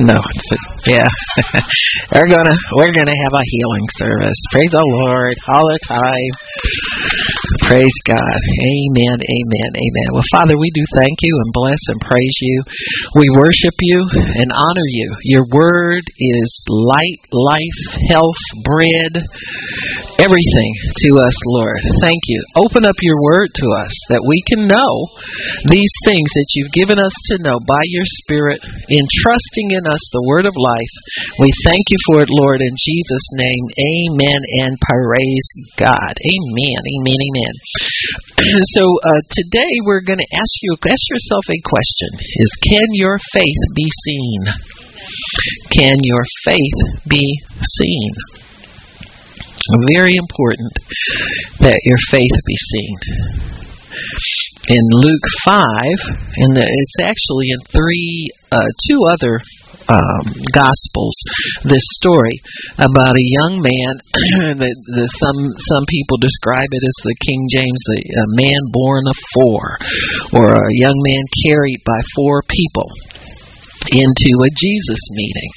No, yeah. we're gonna we're gonna have a healing service. Praise the Lord all the time. Praise God. Amen. Amen. Amen. Well, Father, we do thank you and bless and praise you. We worship you and honor you. Your word is light, life, health, bread, everything to us, Lord. Thank you. Open up your word to us that we can know these things that you've given us to know by your Spirit, entrusting in us the word of life. We thank you for it, Lord, in Jesus' name. Amen and praise God. Amen. Amen. Amen. So uh, today we're going to ask you ask yourself a question: Is can your faith be seen? Can your faith be seen? Very important that your faith be seen in Luke 5, and it's actually in three, uh, two other um, Gospels this story about a young man. the, the, some some people describe it as the King James, the a man borne of four, or a young man carried by four people into a Jesus meeting,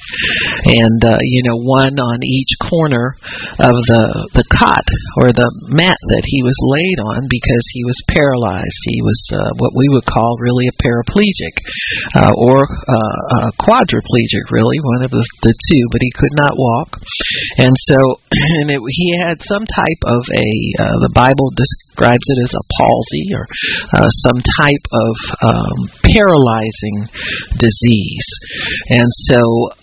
and uh, you know, one on each corner of the the cot or the mat that he was laid on because he was paralyzed. He was uh, what we would call really a paraplegic uh, or uh, a quadriplegic, really one of the, the two, but he could not walk, and so and it, he had some type of a uh, the Bible describes it as a palsy or uh, some type of um, paralyzing disease. And so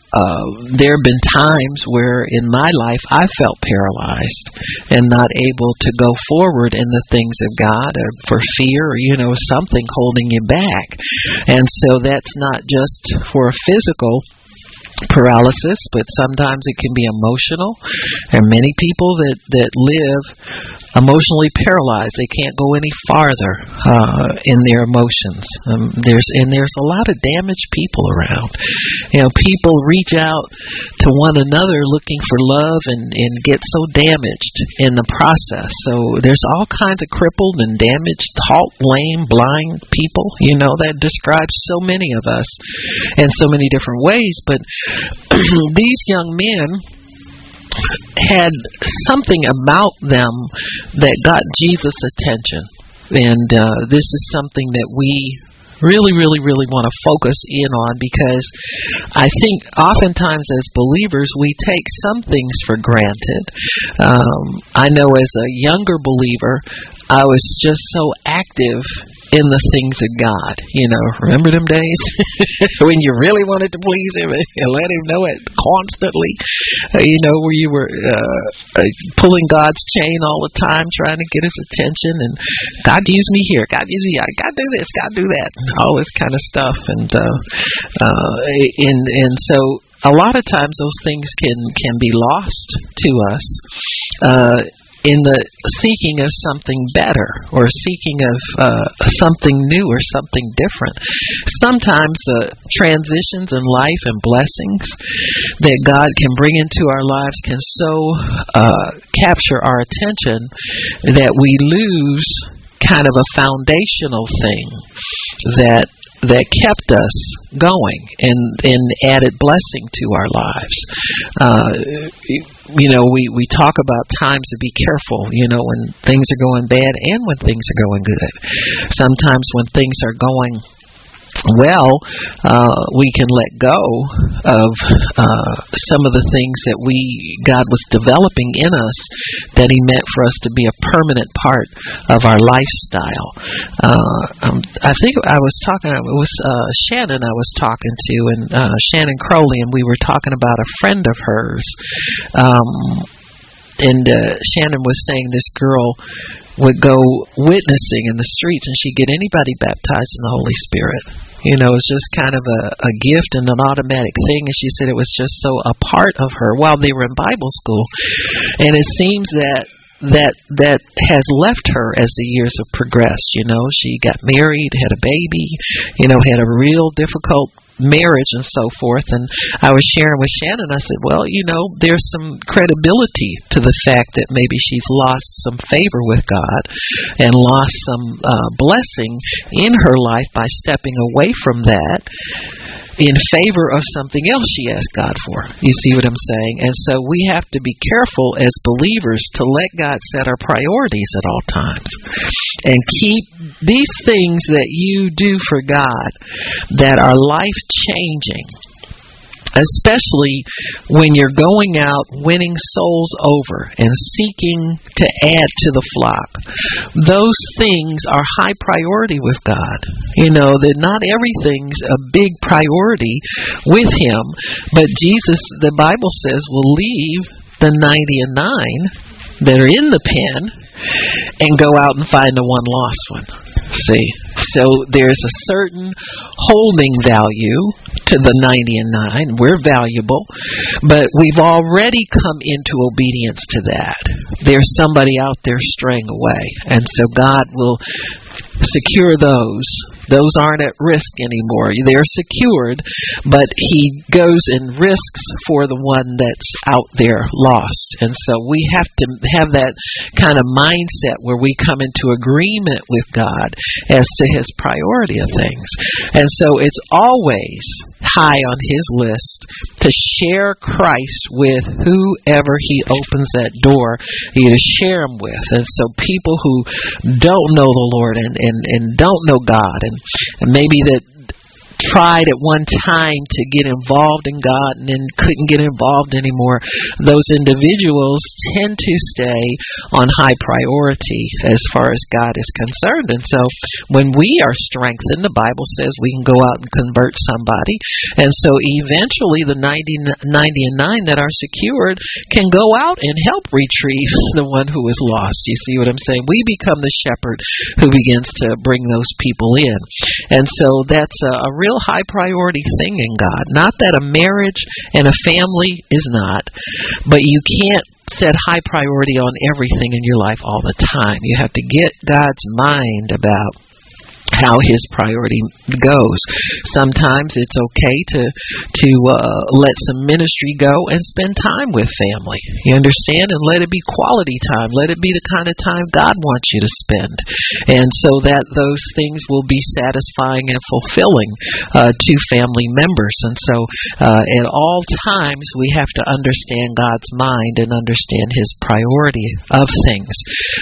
uh, there have been times where in my life I felt paralyzed and not able to go forward in the things of God or for fear, or, you know, something holding you back. And so that's not just for a physical paralysis, but sometimes it can be emotional. There are many people that, that live emotionally paralyzed. They can't go any farther uh, in their emotions. Um, there's and there's a lot of damaged people around. You know, people reach out to one another looking for love and and get so damaged in the process. So there's all kinds of crippled and damaged, halt, lame, blind people. You know that describes so many of us in so many different ways. But these young men had something about them that got Jesus' attention. And uh, this is something that we really, really, really want to focus in on because I think oftentimes as believers we take some things for granted. Um, I know as a younger believer, I was just so active in the things of God. You know, remember them days when you really wanted to please Him and let Him know it constantly. Uh, you know, where you were uh, uh, pulling God's chain all the time, trying to get His attention, and God use me here, God use me, I God do this, God do that, all this kind of stuff, and uh, uh, and and so a lot of times those things can can be lost to us. Uh, in the seeking of something better or seeking of uh, something new or something different. Sometimes the transitions in life and blessings that God can bring into our lives can so uh, capture our attention that we lose kind of a foundational thing that that kept us going and and added blessing to our lives. Uh, you know, we we talk about times to be careful. You know, when things are going bad and when things are going good. Sometimes when things are going well, uh, we can let go of uh, some of the things that we God was developing in us that He meant for us to be a permanent part of our lifestyle. Uh, um, I think I was talking. It was uh, Shannon I was talking to, and uh, Shannon Crowley, and we were talking about a friend of hers. Um, and uh, Shannon was saying this girl would go witnessing in the streets and she'd get anybody baptized in the Holy Spirit. You know, it's just kind of a, a gift and an automatic thing. And she said it was just so a part of her while they were in Bible school. And it seems that that that has left her as the years have progressed. You know, she got married, had a baby, you know, had a real difficult marriage and so forth. And I was sharing with Shannon, I said, well, you know, there's some credibility to the fact that maybe she's lost some favor with God and lost some uh, blessing in her life by stepping away from that in favor of something else she asked God for. You see what I'm saying? And so we have to be careful as believers to let God set our priorities at all times and keep these things that you do for God that are life changing especially when you're going out winning souls over and seeking to add to the flock. Those things are high priority with God. You know, that not everything's a big priority with Him, but Jesus, the Bible says, will leave the 90 and 9 that are in the pen and go out and find the one lost one. See, so there's a certain holding value to the 90 and 9. We're valuable, but we've already come into obedience to that. There's somebody out there straying away, and so God will secure those those aren't at risk anymore. They're secured, but he goes and risks for the one that's out there lost. And so we have to have that kind of mindset where we come into agreement with God as to his priority of things. And so it's always high on his list to share Christ with whoever he opens that door you to share him with. And so people who don't know the Lord and, and, and don't know God and and maybe that tried at one time to get involved in God and then couldn't get involved anymore, those individuals tend to stay on high priority as far as God is concerned. And so when we are strengthened, the Bible says we can go out and convert somebody. And so eventually the 90, 90 and 9 that are secured can go out and help retrieve the one who is lost. You see what I'm saying? We become the shepherd who begins to bring those people in. And so that's a, a real real high priority thing in God. Not that a marriage and a family is not, but you can't set high priority on everything in your life all the time. You have to get God's mind about how his priority goes. Sometimes it's okay to to uh, let some ministry go and spend time with family. You understand, and let it be quality time. Let it be the kind of time God wants you to spend, and so that those things will be satisfying and fulfilling uh, to family members. And so, uh, at all times, we have to understand God's mind and understand His priority of things.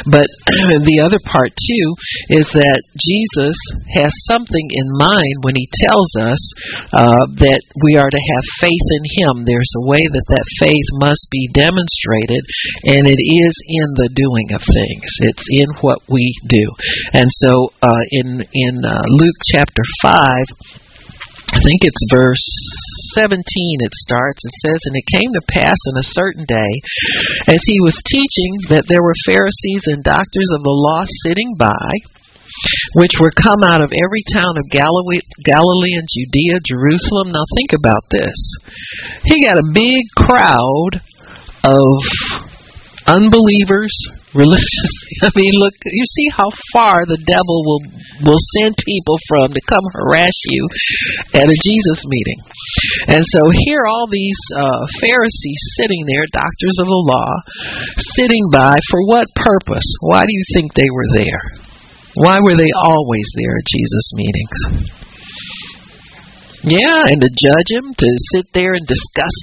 But the other part too is that Jesus has something in mind when he tells us uh, that we are to have faith in him. There's a way that that faith must be demonstrated, and it is in the doing of things. It's in what we do. And so, uh, in in uh, Luke chapter five. I think it's verse 17 it starts. It says, And it came to pass in a certain day, as he was teaching, that there were Pharisees and doctors of the law sitting by, which were come out of every town of Galilee, Galilee and Judea, Jerusalem. Now think about this. He got a big crowd of unbelievers, religious. I mean, look, you see how far the devil will will send people from to come harass you at a Jesus meeting. And so here all these uh, Pharisees sitting there, doctors of the law, sitting by for what purpose? Why do you think they were there? Why were they always there at Jesus meetings? Yeah, and to judge him, to sit there and discuss,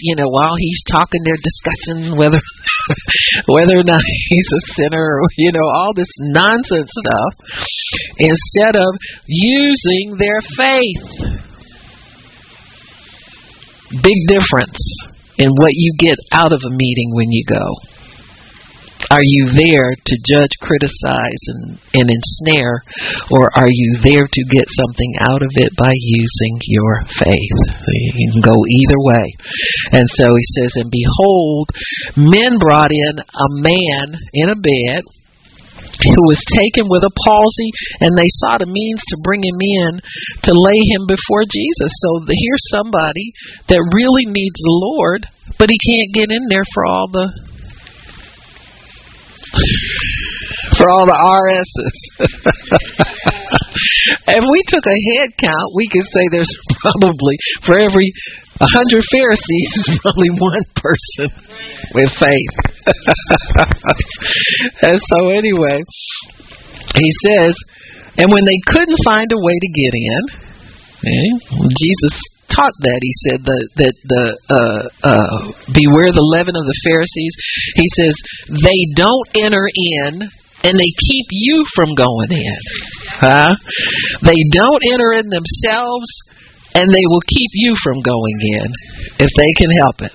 you know, while he's talking, they're discussing whether whether or not he's a sinner, or, you know, all this nonsense stuff, instead of using their faith. Big difference in what you get out of a meeting when you go. Are you there to judge, criticize, and, and ensnare, or are you there to get something out of it by using your faith? You can go either way. And so he says, And behold, men brought in a man in a bed who was taken with a palsy, and they sought a means to bring him in to lay him before Jesus. So here's somebody that really needs the Lord, but he can't get in there for all the for all the RSs. if we took a head count, we could say there's probably for every a hundred Pharisees, probably one person with faith. and so anyway, he says, and when they couldn't find a way to get in, eh, Jesus taught that. He said the, that the uh, uh, beware the leaven of the Pharisees. He says they don't enter in and they keep you from going in. Huh? They don't enter in themselves and they will keep you from going in if they can help it.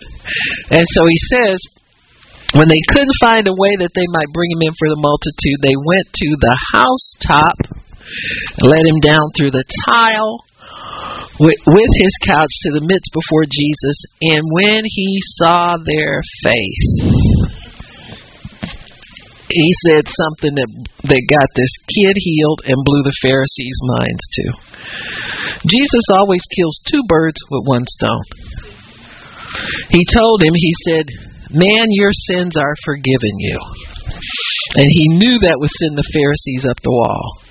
And so he says when they couldn't find a way that they might bring him in for the multitude, they went to the housetop, let him down through the tile with, his couch to the midst before Jesus, and when he saw their faith, he said something that that got this kid healed and blew the Pharisees' minds too. Jesus always kills two birds with one stone. He told him, he said, Man, your sins are forgiven you. And he knew that would send the Pharisees up the wall.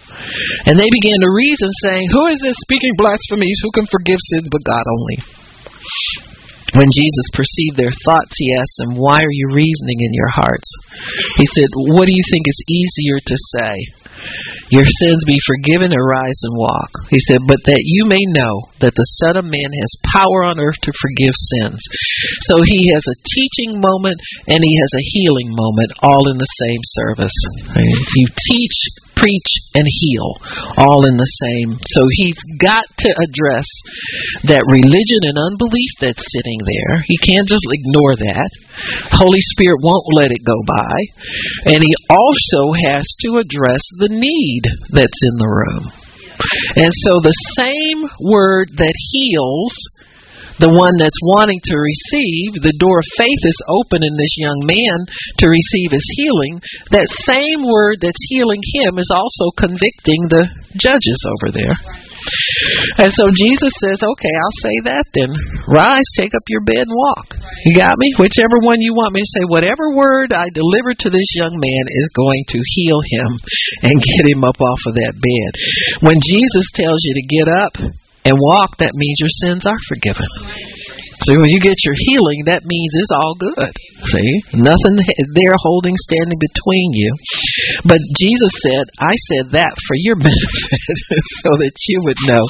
And they began to reason, saying, Who is this speaking blasphemies? Who can forgive sins but God only? When Jesus perceived their thoughts, he asked them, Why are you reasoning in your hearts? He said, What do you think is easier to say? Your sins be forgiven, arise and walk. He said, But that you may know that the Son of Man has power on earth to forgive sins. So he has a teaching moment and he has a healing moment all in the same service. You teach preach, and heal all in the same. So he's got to address that religion and unbelief that's sitting there. He can't just ignore that. Holy Spirit won't let it go by. And he also has to address the need that's in the room. And so the same word that heals the one that's wanting to receive, the door of faith is open in this young man to receive his healing. That same word that's healing him is also convicting the judges over there. And so Jesus says, okay, I'll say that then. Rise, take up your bed and walk. You got me? Whichever one you want me to say, whatever word I deliver to this young man is going to heal him and get him up off of that bed. When Jesus tells you to get up, and walk, that means your sins are forgiven. So when you get your healing, that means it's all good. See? Nothing there holding, standing between you. But Jesus said, I said that for your benefit, so that you would know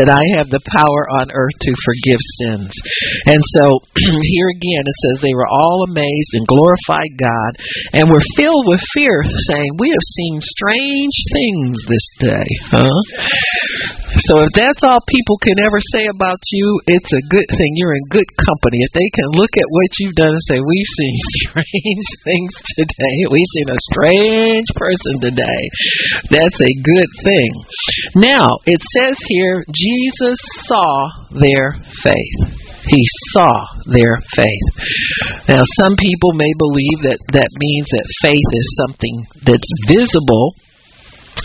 that I have the power on earth to forgive sins. And so here again it says they were all amazed and glorified God and were filled with fear, saying, We have seen strange things this day. Huh? So if that's all people can ever say about you, it's a good thing. You're in good company. If they can look at what you've done and say, We've seen strange things today, we've seen a strange person today, that's a good thing. Now, it says here, Jesus saw their faith. He saw their faith. Now, some people may believe that that means that faith is something that's visible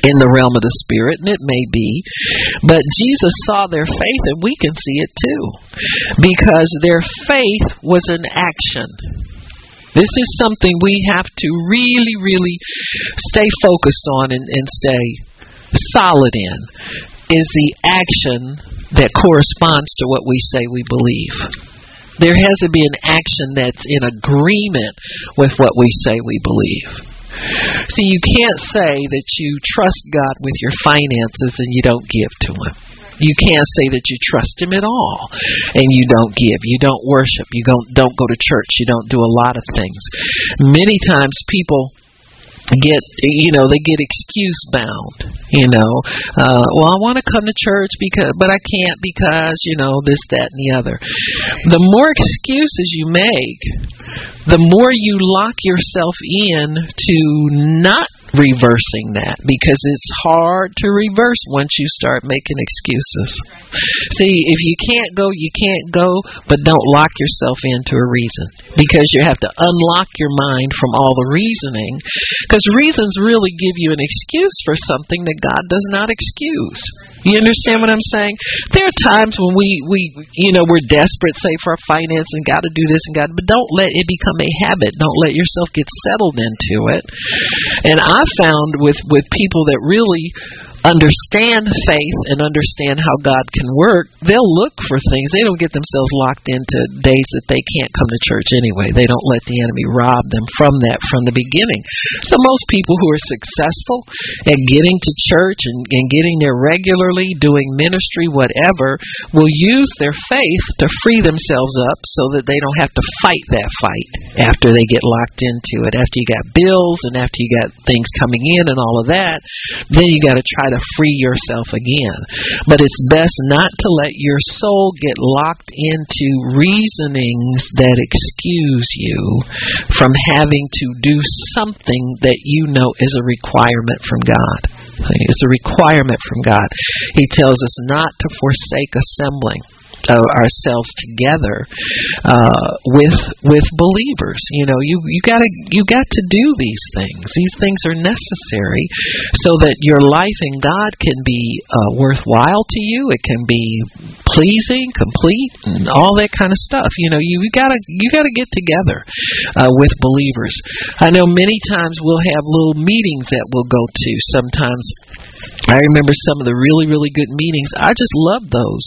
in the realm of the spirit, and it may be. But Jesus saw their faith, and we can see it too. Because their faith was an action. This is something we have to really, really stay focused on and, and stay solid in. Is the action that corresponds to what we say we believe. There has to be an action that's in agreement with what we say we believe. See, you can't say that you trust God with your finances and you don't give to Him. You can't say that you trust Him at all and you don't give. You don't worship. You don't don't go to church. You don't do a lot of things. Many times people get you know they get excuse bound you know. Uh well i want to come to church because but i can't because you know this that and the other. The more excuses you make the more you lock yourself in to not reversing that because it's hard to reverse once you start making excuses. See, if you can't go, you can't go, but don't lock yourself into a reason because you have to unlock your mind from all the reasoning because reasons really give you an excuse for something that God does not excuse. You understand what I'm saying? There are times when we, we you know, we're desperate, say, for our finance and got to do this and got, but don't let it become a habit. Don't let yourself get settled into it. And I found with with people that really understand faith and understand how God can work, they'll look for things. They don't get themselves locked into days that they can't come to church anyway. They don't let the enemy rob them from that from the beginning. So most people who are successful at getting to church and, and getting there regularly, doing ministry, whatever, will use their faith to free themselves up so that they don't have to fight that fight after they get locked into it. After you got bills and after you got things coming in and all of that, then you got to try to free yourself again. But it's best not to let your soul get locked into reasonings that excuse you from having to do something that you know is a requirement from God. It's a requirement from God. He tells us not to forsake assembling uh, ourselves together uh, with with believers. You know, you you got to you got to do these things. These things are necessary so that your life in God can be uh, worthwhile to you. It can be pleasing, complete, and all that kind of stuff. You know, you, you gotta you gotta get together uh, with believers. I know many times we'll have little meetings that we'll go to. Sometimes I remember some of the really, really good meetings. I just loved those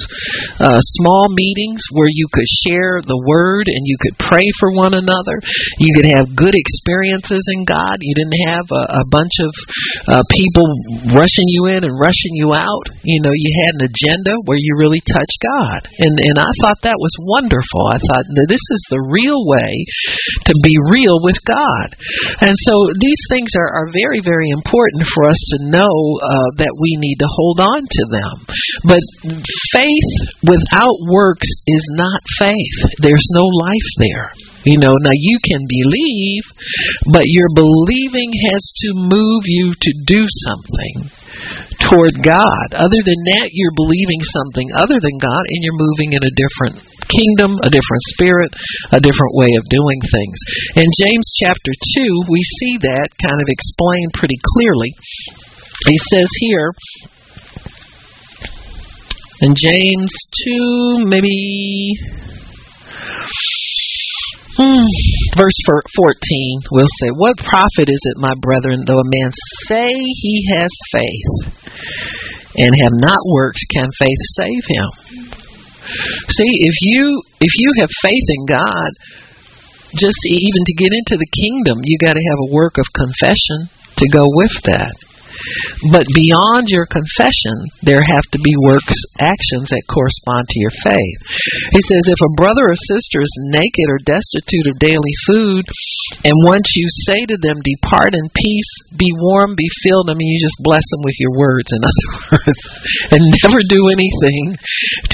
uh, small meetings where you could share the word and you could pray for one another. You could have good experiences in God. You didn't have a, a bunch of uh, people rushing you in and rushing you out. You know, you had an agenda where you really touched God, and and I thought that was wonderful. I thought this is the real way to be real with God, and so these things are, are very, very important for us to know. Uh, that we need to hold on to them. But faith without works is not faith. There's no life there. You know, now you can believe, but your believing has to move you to do something toward God. Other than that, you're believing something other than God and you're moving in a different kingdom, a different spirit, a different way of doing things. In James chapter 2, we see that kind of explained pretty clearly he says here in James 2, maybe hmm, verse 14, we'll say, What profit is it, my brethren, though a man say he has faith and have not works, can faith save him? See, if you if you have faith in God, just even to get into the kingdom, you got to have a work of confession to go with that. But beyond your confession, there have to be works, actions that correspond to your faith. He says, if a brother or sister is naked or destitute of daily food, and once you say to them, Depart in peace, be warm, be filled, I mean, you just bless them with your words, in other words, and never do anything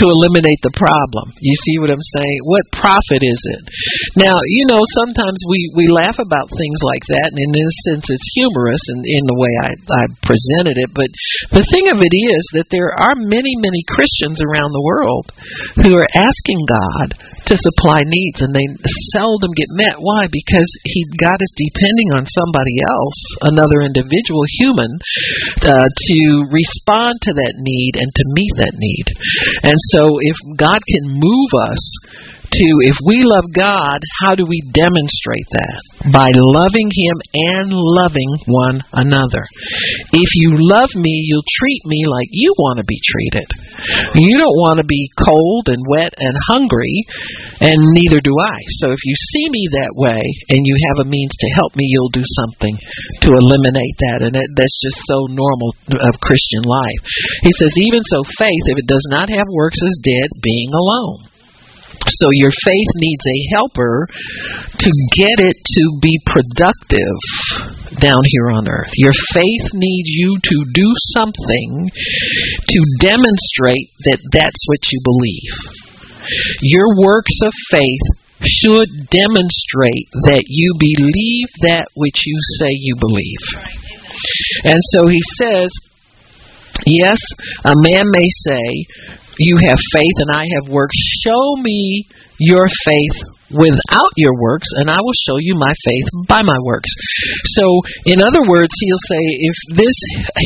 to eliminate the problem. You see what I'm saying? What profit is it? Now, you know, sometimes we, we laugh about things like that, and in this sense, it's humorous in, in the way I, I presented it. But the thing of it is that there are many, many Christians around the world who are asking God to supply needs, and they seldom get met. Why? Because he God is depending on somebody else, another individual human, uh, to respond to that need and to meet that need. And so, if God can move us to if we love God, how do we demonstrate that? By loving Him and loving one another. If you love me, you'll treat me like you want to be treated. You don't want to be cold and wet and hungry, and neither do I. So if you see me that way and you have a means to help me, you'll do something to eliminate that. And that's just so normal of Christian life. He says, even so, faith, if it does not have works, is dead, being alone. So your faith needs a helper to get it to be productive down here on earth. Your faith needs you to do something to demonstrate that that's what you believe. Your works of faith should demonstrate that you believe that which you say you believe. And so he says, Yes, a man may say, you have faith and I have works. Show me your faith without your works, and I will show you my faith by my works. So, in other words, he'll say, if this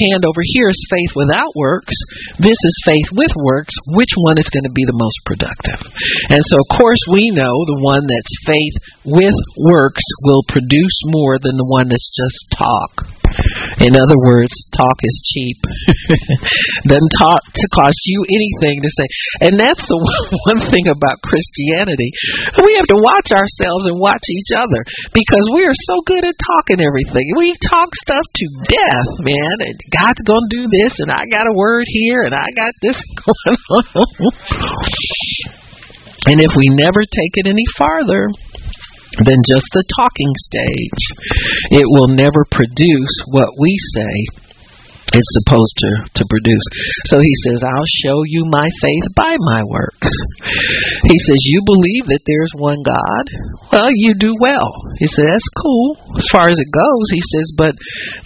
hand over here is faith without works, this is faith with works, which one is going to be the most productive? And so, of course, we know the one that's faith with works will produce more than the one that's just talk In other words, talk is cheap. Doesn't talk to cost you anything to say. And that's the one thing about Christianity. We have to watch ourselves and watch each other because we are so good at talking everything. We talk stuff to death, man. And God's going to do this, and I got a word here, and I got this going on. and if we never take it any farther, than just the talking stage. It will never produce what we say is supposed to, to produce. So he says, I'll show you my faith by my works. He says, You believe that there's one God? Well, you do well. He says, That's cool as far as it goes. He says, But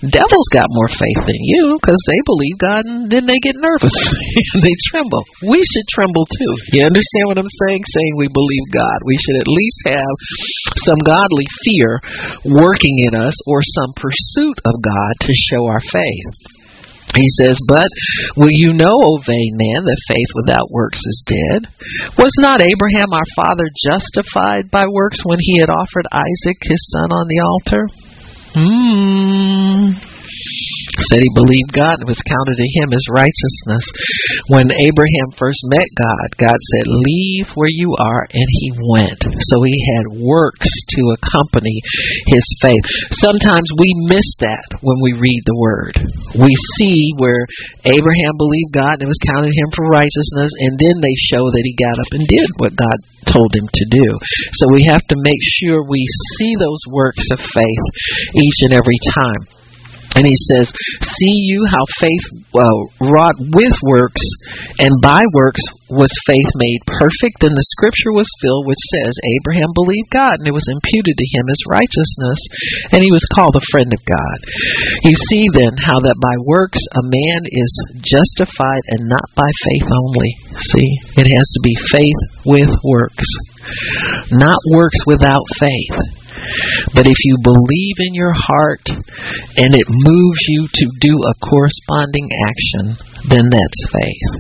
devils got more faith than you because they believe God and then they get nervous. they tremble. We should tremble too. You understand what I'm saying? Saying we believe God. We should at least have some godly fear working in us or some pursuit of God to show our faith. He says, But will you know, O vain man, that faith without works is dead? Was not Abraham our father justified by works when he had offered Isaac his son on the altar? Hmm said he believed God and was counted to him as righteousness. When Abraham first met God, God said, Leave where you are, and he went. So he had works to accompany his faith. Sometimes we miss that when we read the word. We see where Abraham believed God and it was counted him for righteousness, and then they show that he got up and did what God told him to do. So we have to make sure we see those works of faith each and every time. And he says, See you how faith uh, wrought with works, and by works was faith made perfect. And the scripture was filled, which says, Abraham believed God, and it was imputed to him as righteousness, and he was called a friend of God. You see then how that by works a man is justified and not by faith only. See, it has to be faith with works, not works without faith. But if you believe in your heart and it moves you to do a corresponding action, then that's faith.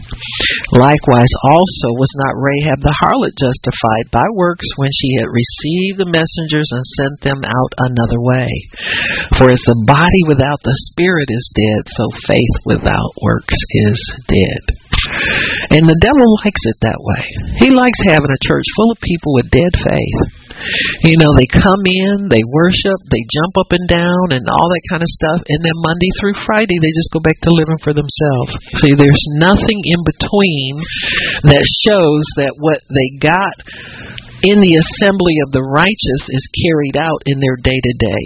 Likewise, also was not Rahab the harlot justified by works when she had received the messengers and sent them out another way? For as the body without the spirit is dead, so faith without works is dead. And the devil likes it that way. He likes having a church full of people with dead faith. You know, they come in, they worship, they jump up and down and all that kind of stuff, and then Monday through Friday they just go back to living for themselves. See, there's nothing in between that shows that what they got in the assembly of the righteous is carried out in their day to day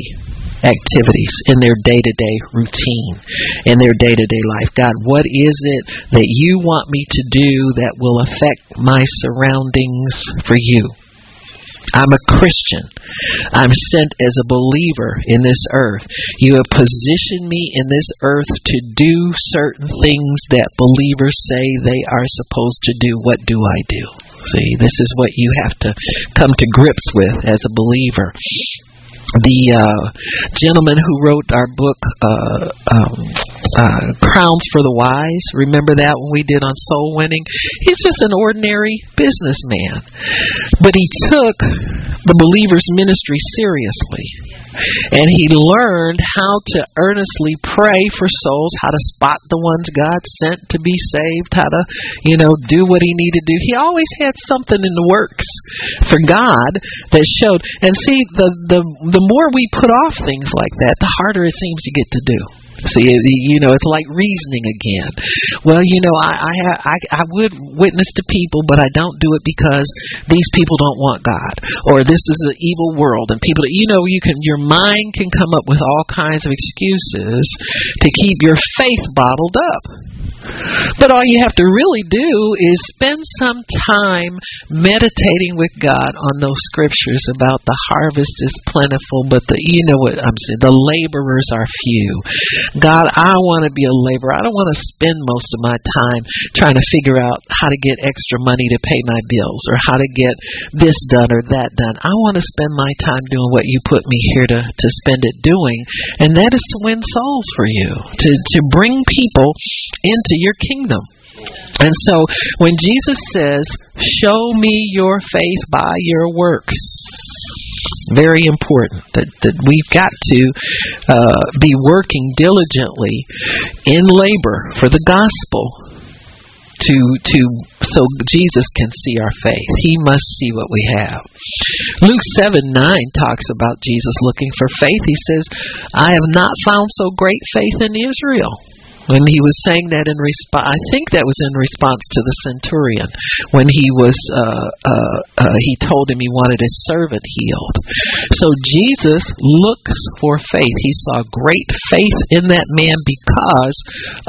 activities, in their day to day routine, in their day to day life. God, what is it that you want me to do that will affect my surroundings for you? I'm a Christian. I'm sent as a believer in this earth. You have positioned me in this earth to do certain things that believers say they are supposed to do. What do I do? See, this is what you have to come to grips with as a believer the uh, gentleman who wrote our book uh, um, uh, crowns for the wise remember that when we did on soul winning he's just an ordinary businessman but he took the believer's ministry seriously and he learned how to earnestly pray for souls, how to spot the ones God sent to be saved, how to, you know, do what he needed to do. He always had something in the works for God that showed. And see, the the the more we put off things like that, the harder it seems to get to do. See, you know, it's like reasoning again. Well, you know, I, I I I would witness to people, but I don't do it because these people don't want God, or this is an evil world, and people. You know, you can your mind can come up with all kinds of excuses to keep your faith bottled up. But all you have to really do is spend some time meditating with God on those scriptures about the harvest is plentiful, but the you know what I'm saying, the laborers are few. God, I want to be a laborer. I don't want to spend most of my time trying to figure out how to get extra money to pay my bills or how to get this done or that done. I want to spend my time doing what you put me here to, to spend it doing, and that is to win souls for you, to, to bring people into your kingdom. And so when Jesus says, Show me your faith by your works, Very important that, that we've got to uh, be working diligently in labor for the gospel to to so Jesus can see our faith. He must see what we have. Luke seven nine talks about Jesus looking for faith. He says, "I have not found so great faith in Israel." When he was saying that in response, I think that was in response to the centurion when he was uh, uh, uh, he told him he wanted his servant healed. So Jesus looks for faith. He saw great faith in that man because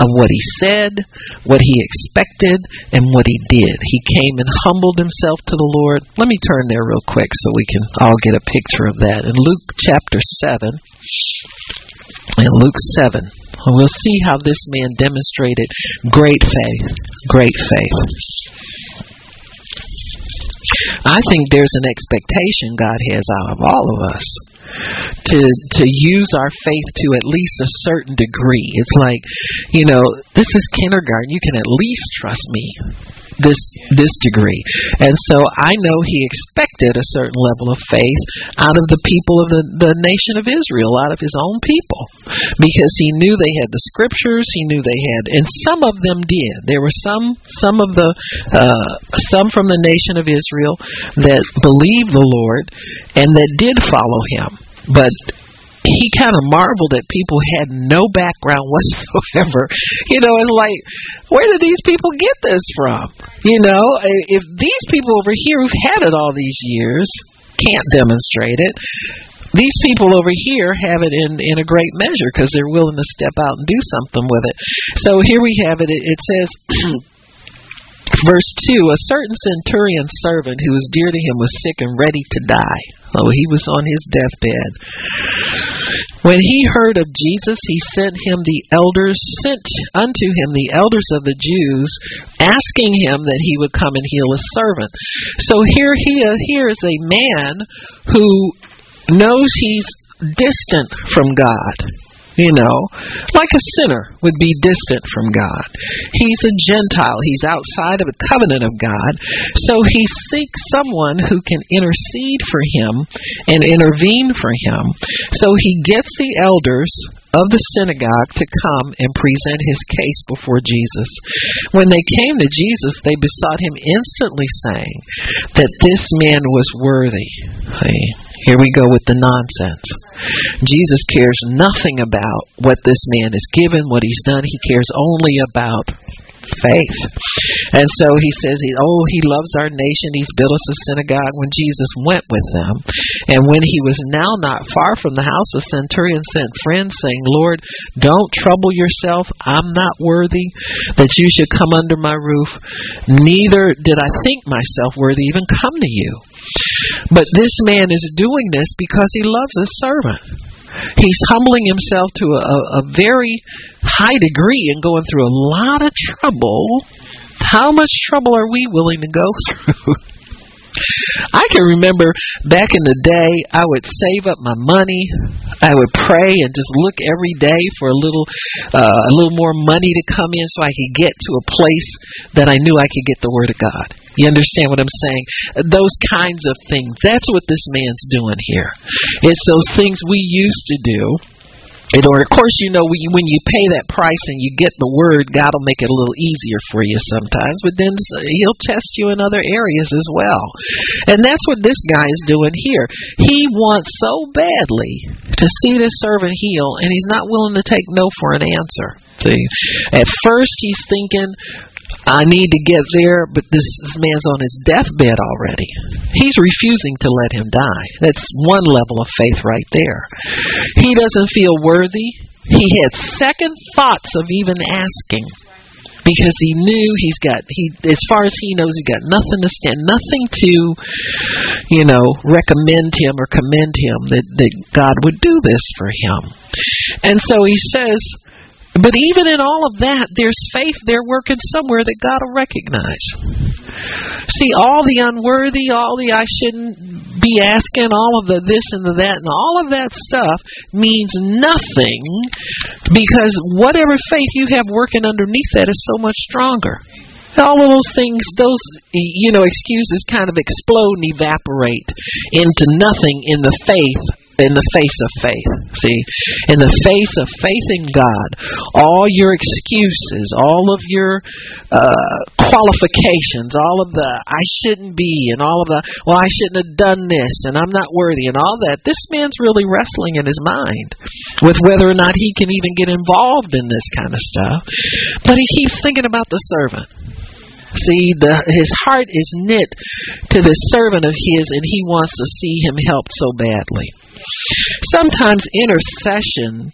of what he said, what he expected, and what he did. He came and humbled himself to the Lord. Let me turn there real quick so we can all get a picture of that. In Luke chapter seven. In Luke 7, we'll see how this man demonstrated great faith. Great faith. I think there's an expectation God has out of all of us to to use our faith to at least a certain degree. It's like, you know, this is kindergarten. You can at least trust me this this degree. And so I know he expected a certain level of faith out of the people of the, the nation of Israel, out of his own people. Because he knew they had the scriptures, he knew they had and some of them did. There were some some of the uh, some from the nation of Israel that believed the Lord and that did follow him. But he kind of marveled at people had no background whatsoever. You know, it's like, where did these people get this from? You know, eh, if these people over here who've had it all these years can't demonstrate it, these people over here have it in in a great measure because they're willing to step out and do something with it. So here we have it. It, it says. Verse 2 A certain centurion servant who was dear to him was sick and ready to die. Oh, he was on his deathbed. When he heard of Jesus, he sent him the elders, sent unto him the elders of the Jews, asking him that he would come and heal his servant. So here he here is a man who knows he's distant from God you know, like a sinner would be distant from God. He's a Gentile. He's outside of the covenant of God. So he seeks someone who can intercede for him and intervene for him. So he gets the elders of the synagogue to come and present his case before Jesus. When they came to Jesus, they besought him instantly, saying that this man was worthy. Here we go with the nonsense. Jesus cares nothing about what this man is given, what he's done. He cares only about faith. And so he says, Oh, he loves our nation. He's built us a synagogue when Jesus went with them. And when he was now not far from the house, the centurion sent friends, saying, Lord, don't trouble yourself. I'm not worthy that you should come under my roof. Neither did I think myself worthy even come to you. But this man is doing this because he loves his servant. He's humbling himself to a, a very high degree and going through a lot of trouble. How much trouble are we willing to go through? I can remember back in the day, I would save up my money. I would pray and just look every day for a little, uh, a little more money to come in, so I could get to a place that I knew I could get the Word of God. You understand what I'm saying? Uh, those kinds of things. That's what this man's doing here. It's those things we used to do. In order, of course, you know when you pay that price and you get the word, God will make it a little easier for you sometimes. But then He'll test you in other areas as well, and that's what this guy is doing here. He wants so badly to see this servant heal, and he's not willing to take no for an answer. See, at first he's thinking, I need to get there, but this, this man's on his deathbed already. He's refusing to let him die. That's one level of faith right there. He doesn't feel worthy. He had second thoughts of even asking because he knew he's got he as far as he knows he got nothing to stand nothing to you know recommend him or commend him that that God would do this for him. And so he says but even in all of that, there's faith there working somewhere that God will recognize. See, all the unworthy, all the I shouldn't be asking, all of the this and the that, and all of that stuff means nothing because whatever faith you have working underneath that is so much stronger. all of those things, those you know excuses kind of explode and evaporate into nothing in the faith in the face of faith. See, in the face of faith in God, all your excuses, all of your uh, qualifications, all of the I shouldn't be, and all of the well, I shouldn't have done this, and I'm not worthy, and all that. This man's really wrestling in his mind with whether or not he can even get involved in this kind of stuff. But he keeps thinking about the servant. See, the, his heart is knit to this servant of his, and he wants to see him helped so badly. Sometimes intercession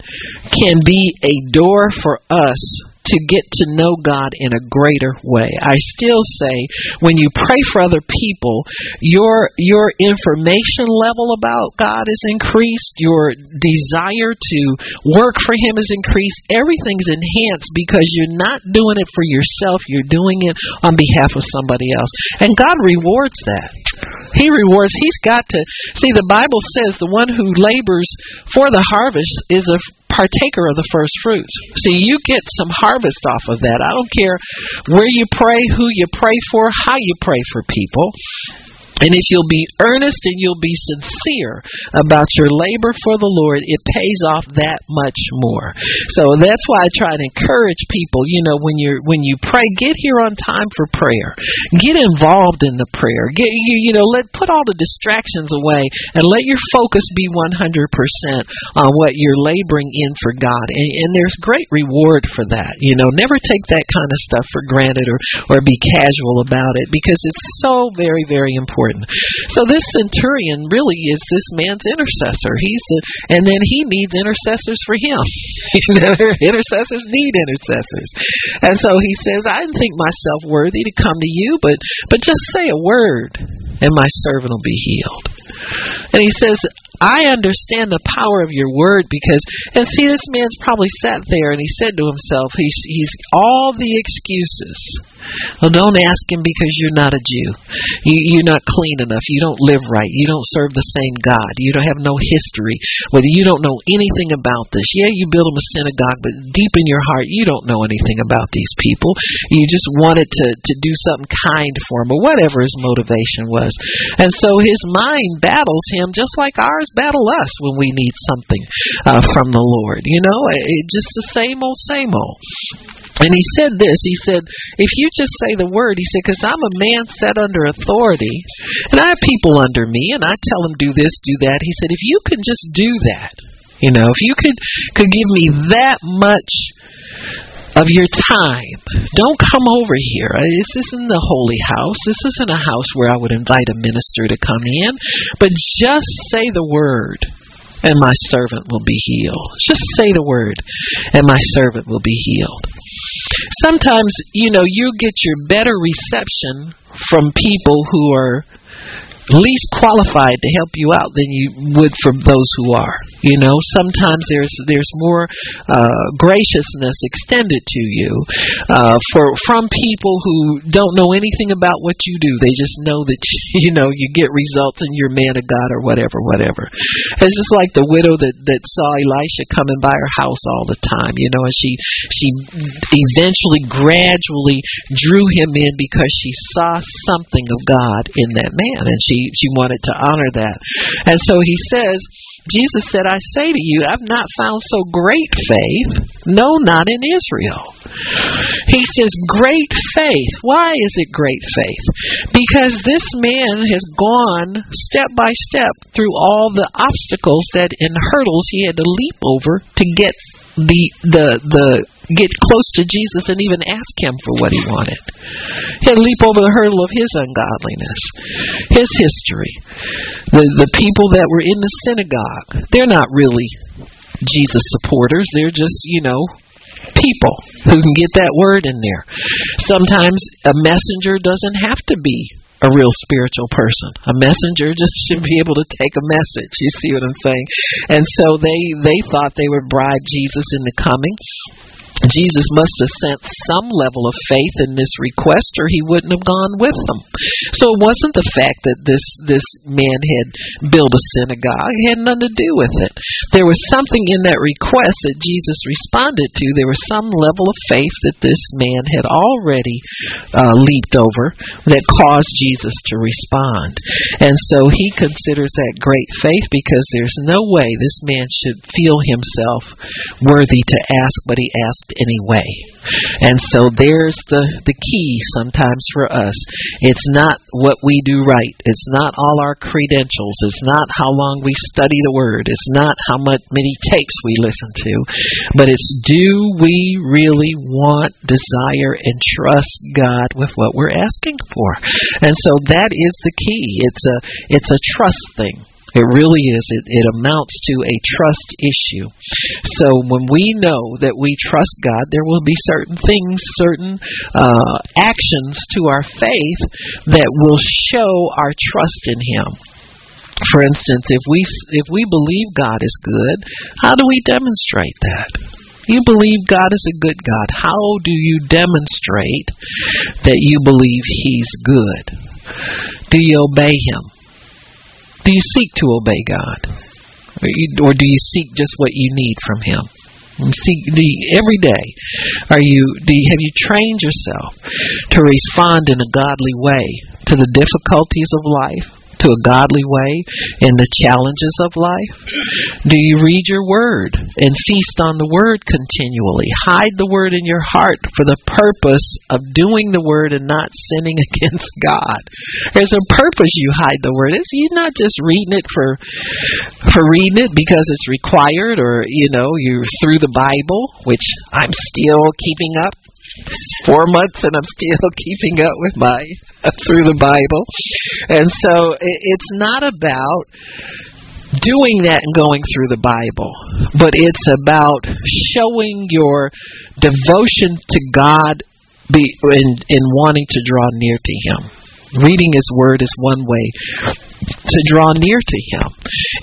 can be a door for us to get to know God in a greater way. I still say when you pray for other people, your your information level about God is increased, your desire to work for him is increased, everything's enhanced because you're not doing it for yourself, you're doing it on behalf of somebody else. And God rewards that. He rewards. He's got to see. The Bible says the one who labors for the harvest is a partaker of the first fruits. See, you get some harvest off of that. I don't care where you pray, who you pray for, how you pray for people. And if you'll be earnest and you'll be sincere about your labor for the Lord, it pays off that much more. So that's why I try to encourage people, you know, when you're when you pray, get here on time for prayer. Get involved in the prayer. Get you you know, let put all the distractions away and let your focus be 100% on what you're laboring in for God. And, and there's great reward for that. You know, never take that kind of stuff for granted or or be casual about it because it's so very very important important. So this centurion really is this man's intercessor. He's the, and then he needs intercessors for him. intercessors need intercessors. And so he says, I didn't think myself worthy to come to you, but but just say a word and my servant will be healed. And he says, I understand the power of your word because, and see, this man's probably sat there and he said to himself, he's, he's all the excuses. Well, don't ask him because you're not a Jew. You, you're not clean enough. You don't live right. You don't serve the same God. You don't have no history. Whether you don't know anything about this. Yeah, you build him a synagogue, but deep in your heart, you don't know anything about these people. You just wanted to, to do something kind for him or whatever his motivation was. And so his mind battles him just like ours battle us when we need something uh, from the Lord. You know, it, just the same old, same old. And he said this, he said, if you just say the word, he said, because I'm a man set under authority, and I have people under me, and I tell them do this, do that. He said, if you can just do that, you know, if you could could give me that much of your time. Don't come over here. Uh, this isn't the holy house. This isn't a house where I would invite a minister to come in. But just say the word, and my servant will be healed. Just say the word, and my servant will be healed. Sometimes, you know, you get your better reception from people who are least qualified to help you out than you would from those who are. You know, sometimes there's there's more uh, graciousness extended to you uh, for from people who don't know anything about what you do. They just know that you know you get results and you're man of God or whatever, whatever. It's just like the widow that that saw Elisha coming by her house all the time. You know, and she she eventually gradually drew him in because she saw something of God in that man, and she she wanted to honor that. And so he says, Jesus said, I say to you, I've not found so great faith, no, not in Israel. He says, great faith. Why is it great faith? Because this man has gone step by step through all the obstacles that and hurdles he had to leap over to get the the the get close to Jesus and even ask him for what he wanted. He'd leap over the hurdle of his ungodliness, his history. The the people that were in the synagogue, they're not really Jesus supporters. They're just, you know, people who can get that word in there. Sometimes a messenger doesn't have to be a real spiritual person. A messenger just should be able to take a message. You see what I'm saying? And so they they thought they would bribe Jesus into coming Jesus must have sensed some level of faith in this request, or he wouldn't have gone with them. So it wasn't the fact that this this man had built a synagogue; it had nothing to do with it. There was something in that request that Jesus responded to. There was some level of faith that this man had already uh, leaped over that caused Jesus to respond, and so he considers that great faith because there's no way this man should feel himself worthy to ask, but he asked anyway. And so there's the, the key sometimes for us. It's not what we do right. It's not all our credentials. It's not how long we study the Word. It's not how much, many tapes we listen to. But it's do we really want, desire, and trust God with what we're asking for? And so that is the key. It's a, it's a trust thing. It really is. It, it amounts to a trust issue. So when we know that we trust God, there will be certain things, certain uh, actions to our faith that will show our trust in Him. For instance, if we if we believe God is good, how do we demonstrate that? You believe God is a good God. How do you demonstrate that you believe He's good? Do you obey Him? Do you seek to obey God? Or do you seek just what you need from Him? See, the, every day, are you, do you, have you trained yourself to respond in a godly way to the difficulties of life? To a godly way in the challenges of life? Do you read your word and feast on the word continually? Hide the word in your heart for the purpose of doing the word and not sinning against God. There's a purpose you hide the word. It's you're not just reading it for for reading it because it's required or you know, you're through the Bible, which I'm still keeping up four months and I'm still keeping up with my through the Bible. And so it's not about doing that and going through the Bible, but it's about showing your devotion to God be, in, in wanting to draw near to Him. Reading His Word is one way to draw near to Him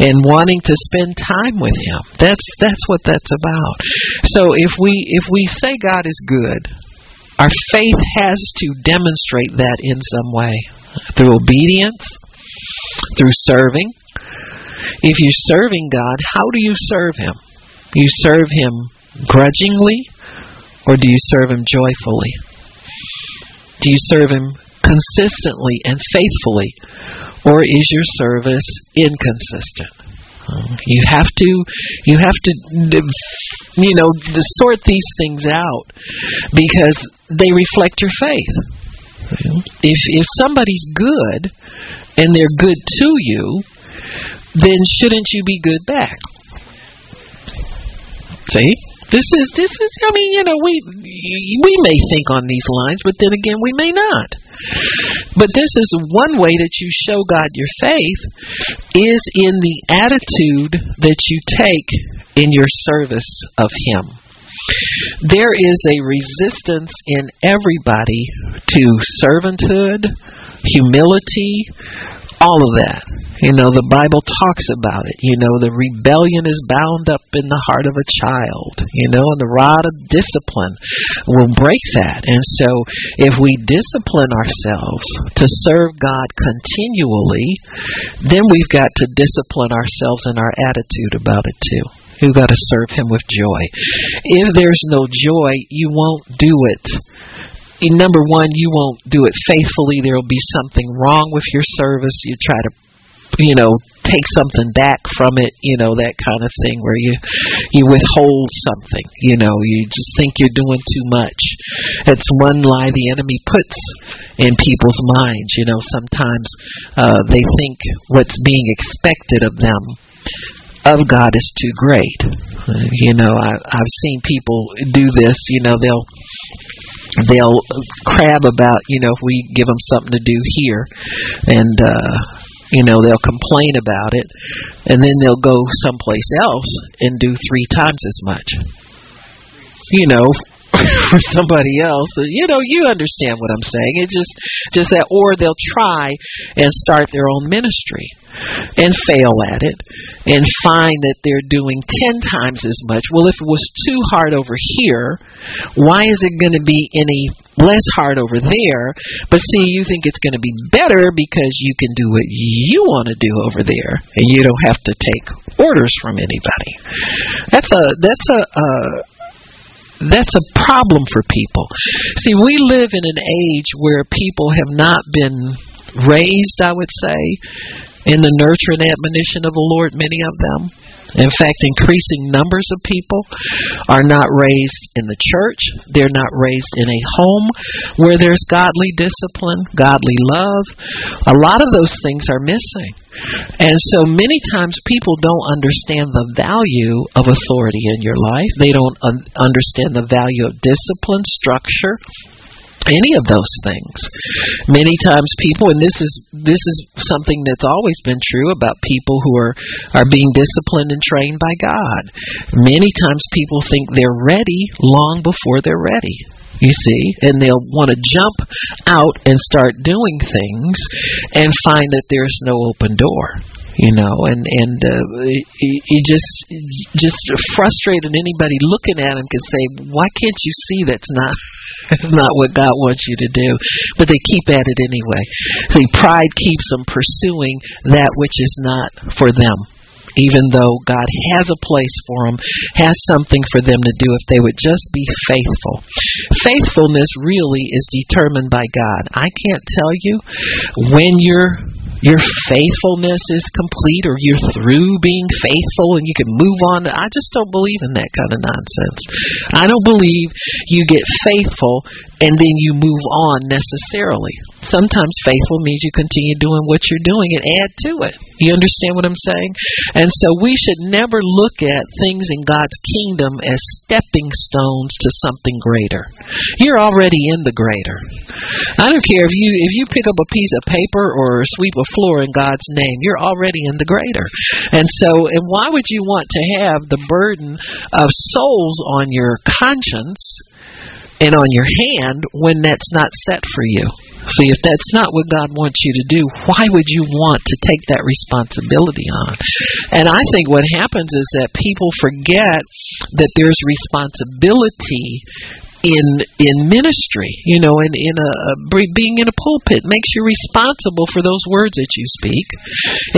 and wanting to spend time with Him. That's that's what that's about. So if we if we say God is good, our faith has to demonstrate that in some way through obedience, through serving. If you're serving God, how do you serve Him? You serve Him grudgingly or do you serve Him joyfully? Do you serve Him consistently and faithfully or is your service inconsistent? You have to, you have to, um, you know, sort these things out because they reflect your faith. If if somebody's good and they're good to you, then shouldn't you be good back? See? This is this is I mean, you know, we we may think on these lines, but then again we may not. But this is one way that you show God your faith is in the attitude that you take in your service of him. There is a resistance in everybody to servanthood, humility, all of that. You know, the Bible talks about it. You know, the rebellion is bound up in the heart of a child. You know, and the rod of discipline will break that. And so, if we discipline ourselves to serve God continually, then we've got to discipline ourselves in our attitude about it too. You've got to serve Him with joy. If there's no joy, you won't do it number one, you won't do it faithfully. There will be something wrong with your service. You try to, you know, take something back from it. You know that kind of thing where you you withhold something. You know, you just think you're doing too much. It's one lie the enemy puts in people's minds. You know, sometimes uh, they think what's being expected of them of God is too great. You know, I, I've seen people do this. You know, they'll they'll crab about you know if we give them something to do here. And uh you know they'll complain about it. And then they'll go someplace else and do three times as much. You know for somebody else. You know you understand what i'm saying. It's just just that or they'll try and start their own ministry and fail at it and find that they're doing 10 times as much. Well, if it was too hard over here, why is it going to be any less hard over there? But see, you think it's going to be better because you can do what you want to do over there and you don't have to take orders from anybody. That's a that's a uh, that's a problem for people. See, we live in an age where people have not been raised, I would say, in the nurture and admonition of the Lord, many of them. In fact, increasing numbers of people are not raised in the church. They're not raised in a home where there's godly discipline, godly love. A lot of those things are missing. And so many times people don't understand the value of authority in your life. They don't un- understand the value of discipline, structure, any of those things. Many times people and this is this is something that's always been true about people who are are being disciplined and trained by God. Many times people think they're ready long before they're ready. You see, and they'll want to jump out and start doing things and find that there's no open door you know, and and uh, he, he just just frustrated anybody looking at him can say, why can't you see that's not that's not what God wants you to do, but they keep at it anyway. See, pride keeps them pursuing that which is not for them even though God has a place for them, has something for them to do if they would just be faithful. Faithfulness really is determined by God. I can't tell you when you're your faithfulness is complete or you're through being faithful and you can move on. I just don't believe in that kind of nonsense. I don't believe you get faithful and then you move on necessarily. Sometimes faithful means you continue doing what you're doing and add to it. You understand what I'm saying? And so we should never look at things in God's kingdom as stepping stones to something greater. You're already in the greater. I don't care if you if you pick up a piece of paper or sweep a floor in God's name, you're already in the greater. And so and why would you want to have the burden of souls on your conscience and on your hand when that's not set for you? See, if that's not what God wants you to do, why would you want to take that responsibility on? And I think what happens is that people forget that there's responsibility in in ministry, you know, in in a, being in a pulpit makes you responsible for those words that you speak.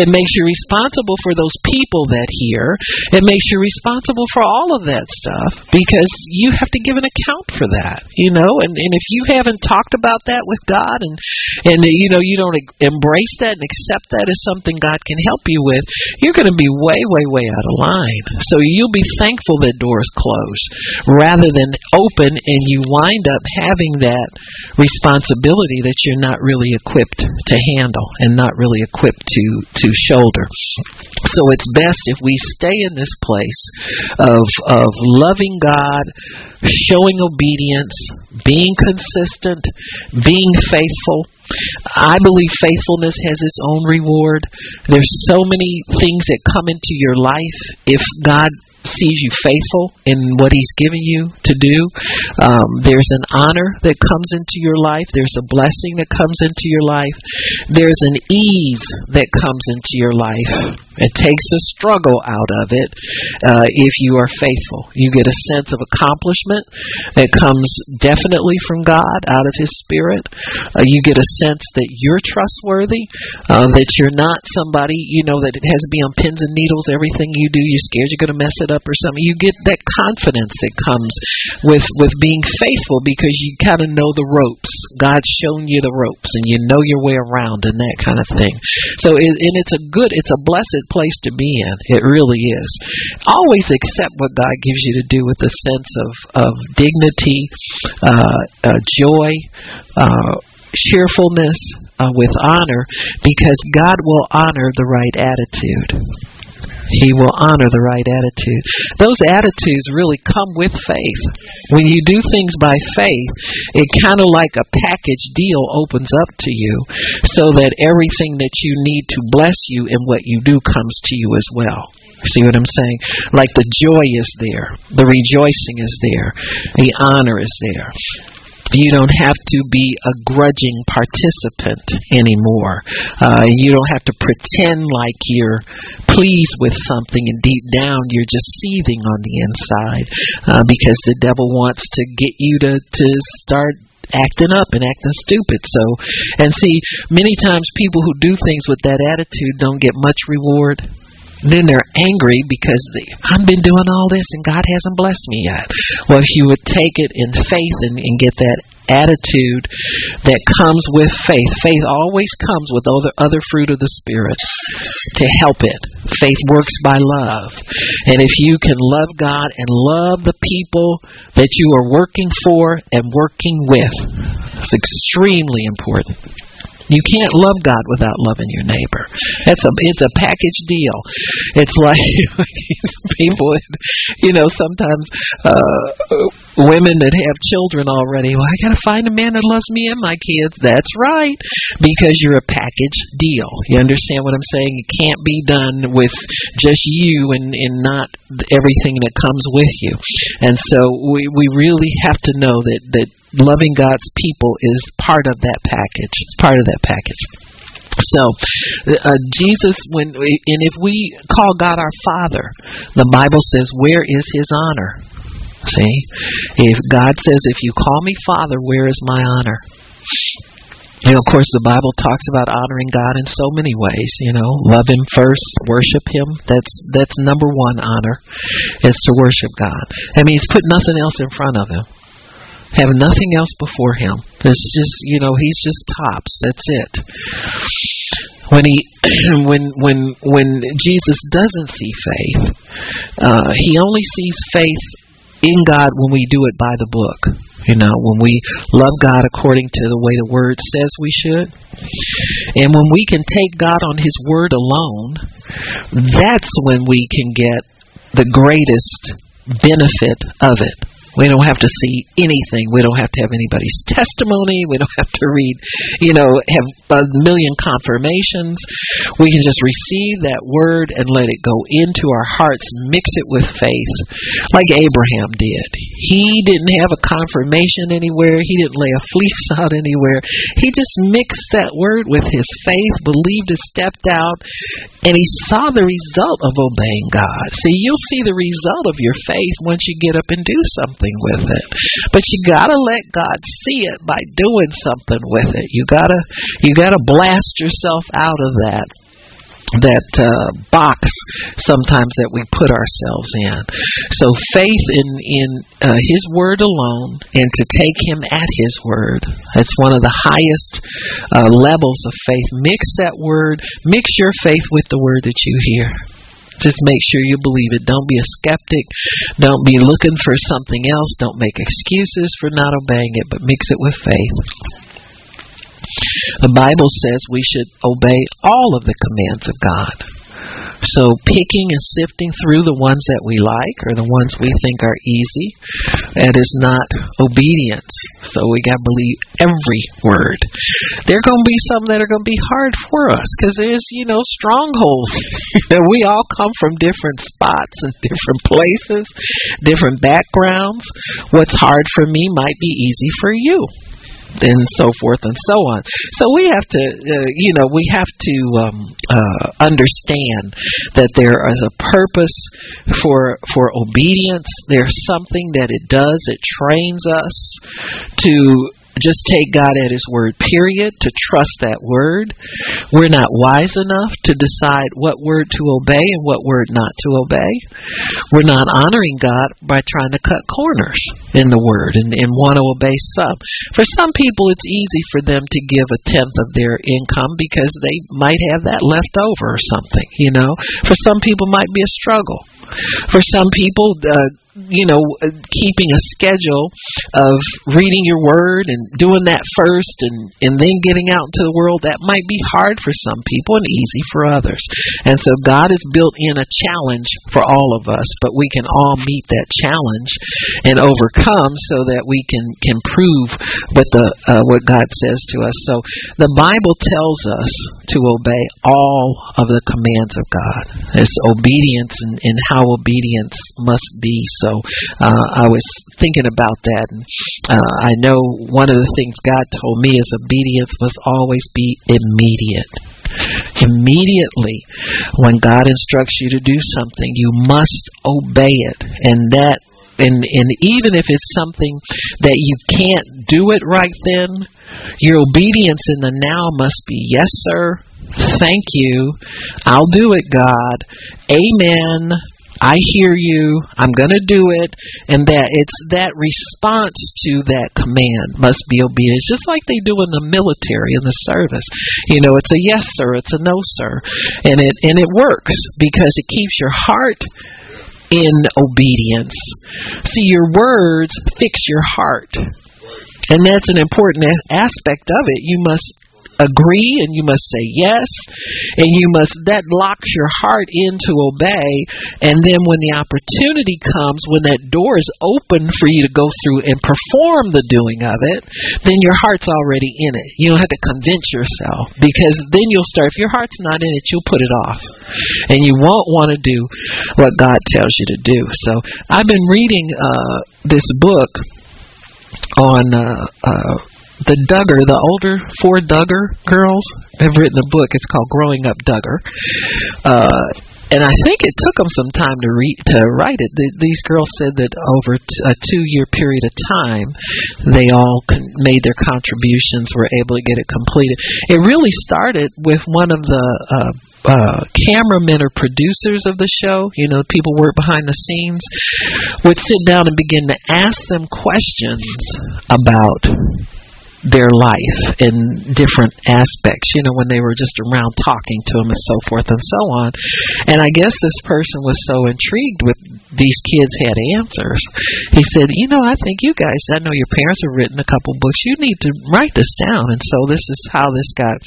It makes you responsible for those people that hear. It makes you responsible for all of that stuff because you have to give an account for that, you know. And and if you haven't talked about that with God and and you know you don't embrace that and accept that as something God can help you with, you're going to be way way way out of line. So you'll be thankful that doors close rather than open and and you wind up having that responsibility that you're not really equipped to handle and not really equipped to to shoulder. So it's best if we stay in this place of of loving God, showing obedience, being consistent, being faithful. I believe faithfulness has its own reward. There's so many things that come into your life if God sees you faithful in what He's given you to do. Um, there's an honor that comes into your life. There's a blessing that comes into your life. There's an ease that comes into your life. It takes the struggle out of it uh, if you are faithful. You get a sense of accomplishment that comes definitely from God, out of His Spirit. Uh, you get a sense that you're trustworthy, uh, that you're not somebody, you know, that it has to be on pins and needles, everything you do, you're scared you're going to mess it up or something. You get that confidence that comes with, with being faithful because you kind of know the ropes. God's shown you the ropes and you know your way around and that kind of thing. So, it, and it's a good, it's a blessed place to be in. It really is. Always accept what God gives you to do with a sense of, of dignity, uh, uh, joy, uh, cheerfulness, uh, with honor, because God will honor the right attitude. He will honor the right attitude. Those attitudes really come with faith. When you do things by faith, it kind of like a package deal opens up to you so that everything that you need to bless you in what you do comes to you as well. See what I'm saying? Like the joy is there, the rejoicing is there, the honor is there. You don't have to be a grudging participant anymore. Uh, you don't have to pretend like you're pleased with something and deep down you're just seething on the inside uh, because the devil wants to get you to, to start acting up and acting stupid. So, and see, many times people who do things with that attitude don't get much reward. Then they're angry because they, I've been doing all this and God hasn't blessed me yet. Well, if you would take it in faith and, and get that attitude that comes with faith. Faith always comes with other other fruit of the spirit to help it. Faith works by love. And if you can love God and love the people that you are working for and working with, it's extremely important. You can't love God without loving your neighbor. That's a it's a package deal. It's like people, you know, sometimes uh, women that have children already. Well, I got to find a man that loves me and my kids. That's right, because you're a package deal. You understand what I'm saying? It can't be done with just you and and not everything that comes with you. And so we we really have to know that that loving God's people is part of that package. It's part of that package. So, uh, Jesus, when and if we call God our Father, the Bible says, "Where is His honor?" See, if God says, "If you call me Father, where is my honor?" You know, of course, the Bible talks about honoring God in so many ways. You know, love Him first, worship Him. That's that's number one honor, is to worship God. That means put nothing else in front of Him have nothing else before him. It's just you know he's just tops. That's it. When he when when when Jesus doesn't see faith, uh, he only sees faith in God when we do it by the book. You know, when we love God according to the way the Word says we should, and when we can take God on His Word alone, that's when we can get the greatest benefit of it. We don't have to see anything. We don't have to have anybody's testimony. We don't have to read, you know, have a million confirmations. We can just receive that word and let it go into our hearts, mix it with faith, like Abraham did. He didn't have a confirmation anywhere. He didn't lay a fleece out anywhere. He just mixed that word with his faith, believed it, stepped out, and he saw the result of obeying God. See, you'll see the result of your faith once you get up and do something something with it. But you gotta let God see it by doing something with it. You gotta you gotta blast yourself out of that that uh, box sometimes that we put ourselves in. So faith in in uh, His Word alone, and to take Him at His Word. That's one of the highest uh, levels of faith. Mix that Word. Mix your faith with the Word that you hear. Just make sure you believe it. Don't be a skeptic. Don't be looking for something else. Don't make excuses for not obeying it, but mix it with faith. The Bible says we should obey all of the commands of God. So picking and sifting through the ones that we like or the ones we think are easy, that is not obedience. So we got to believe every word. There are going to be some that are going to be hard for us because there's, you know, strongholds. we all come from different spots and different places, different backgrounds. What's hard for me might be easy for you and so forth and so on. So we have to, uh, you know, we have to um, uh, understand that there is a purpose for for obedience. There's something that it does. It trains us to just take God at His word, period, to trust that word. We're not wise enough to decide what word to obey and what word not to obey. We're not honoring God by trying to cut corners in the word and, and want to obey some. For some people, it's easy for them to give a tenth of their income because they might have that left over or something, you know. For some people, it might be a struggle. For some people, uh, you know, uh, keeping a schedule of reading your word and doing that first and, and then getting out into the world, that might be hard for some people and easy for others. And so God has built in a challenge for all of us, but we can all meet that challenge and overcome so that we can, can prove what the uh, what God says to us. So the Bible tells us to obey all of the commands of God. It's obedience and, and how obedience must be. So So uh, I was thinking about that. And, uh, I know one of the things God told me is obedience must always be immediate. Immediately, when God instructs you to do something, you must obey it, and that and and even if it's something that you can't do it right then, your obedience in the now must be yes, sir. Thank you. I'll do it, God. Amen. I hear you. I'm going to do it. And that it's that response to that command must be obedience, just like they do in the military, in the service. You know, it's a yes, sir. It's a no, sir. And it, and it works because it keeps your heart in obedience. See, your words fix your heart. And that's an important aspect of it. You must agree and you must say yes and you must that locks your heart in to obey. And then when the opportunity comes when that door is open for you to go through and perform the doing of it then your heart's already in it. You don't have to convince yourself because then you'll start if your heart's not in it you'll put it off. And you won't want to do what God tells you to do. So I've been reading uh, this book on uh, uh, the Duggar, the older four Duggar girls have written a book. It's called Growing Up Duggar. Uh, and I think it took them some time to read to write it. The, these girls said that over t- a two-year period of time, they all con- made their contributions, were able to get it completed. It really started with one of the uh, uh, cameramen or producers of the show, you know, people work behind the scenes, would sit down and begin to ask them questions about their life in different aspects, you know, when they were just around talking to them and so forth and so on. And I guess this person was so intrigued with these kids had answers. He said, You know, I think you guys, I know your parents have written a couple books, you need to write this down. And so this is how this got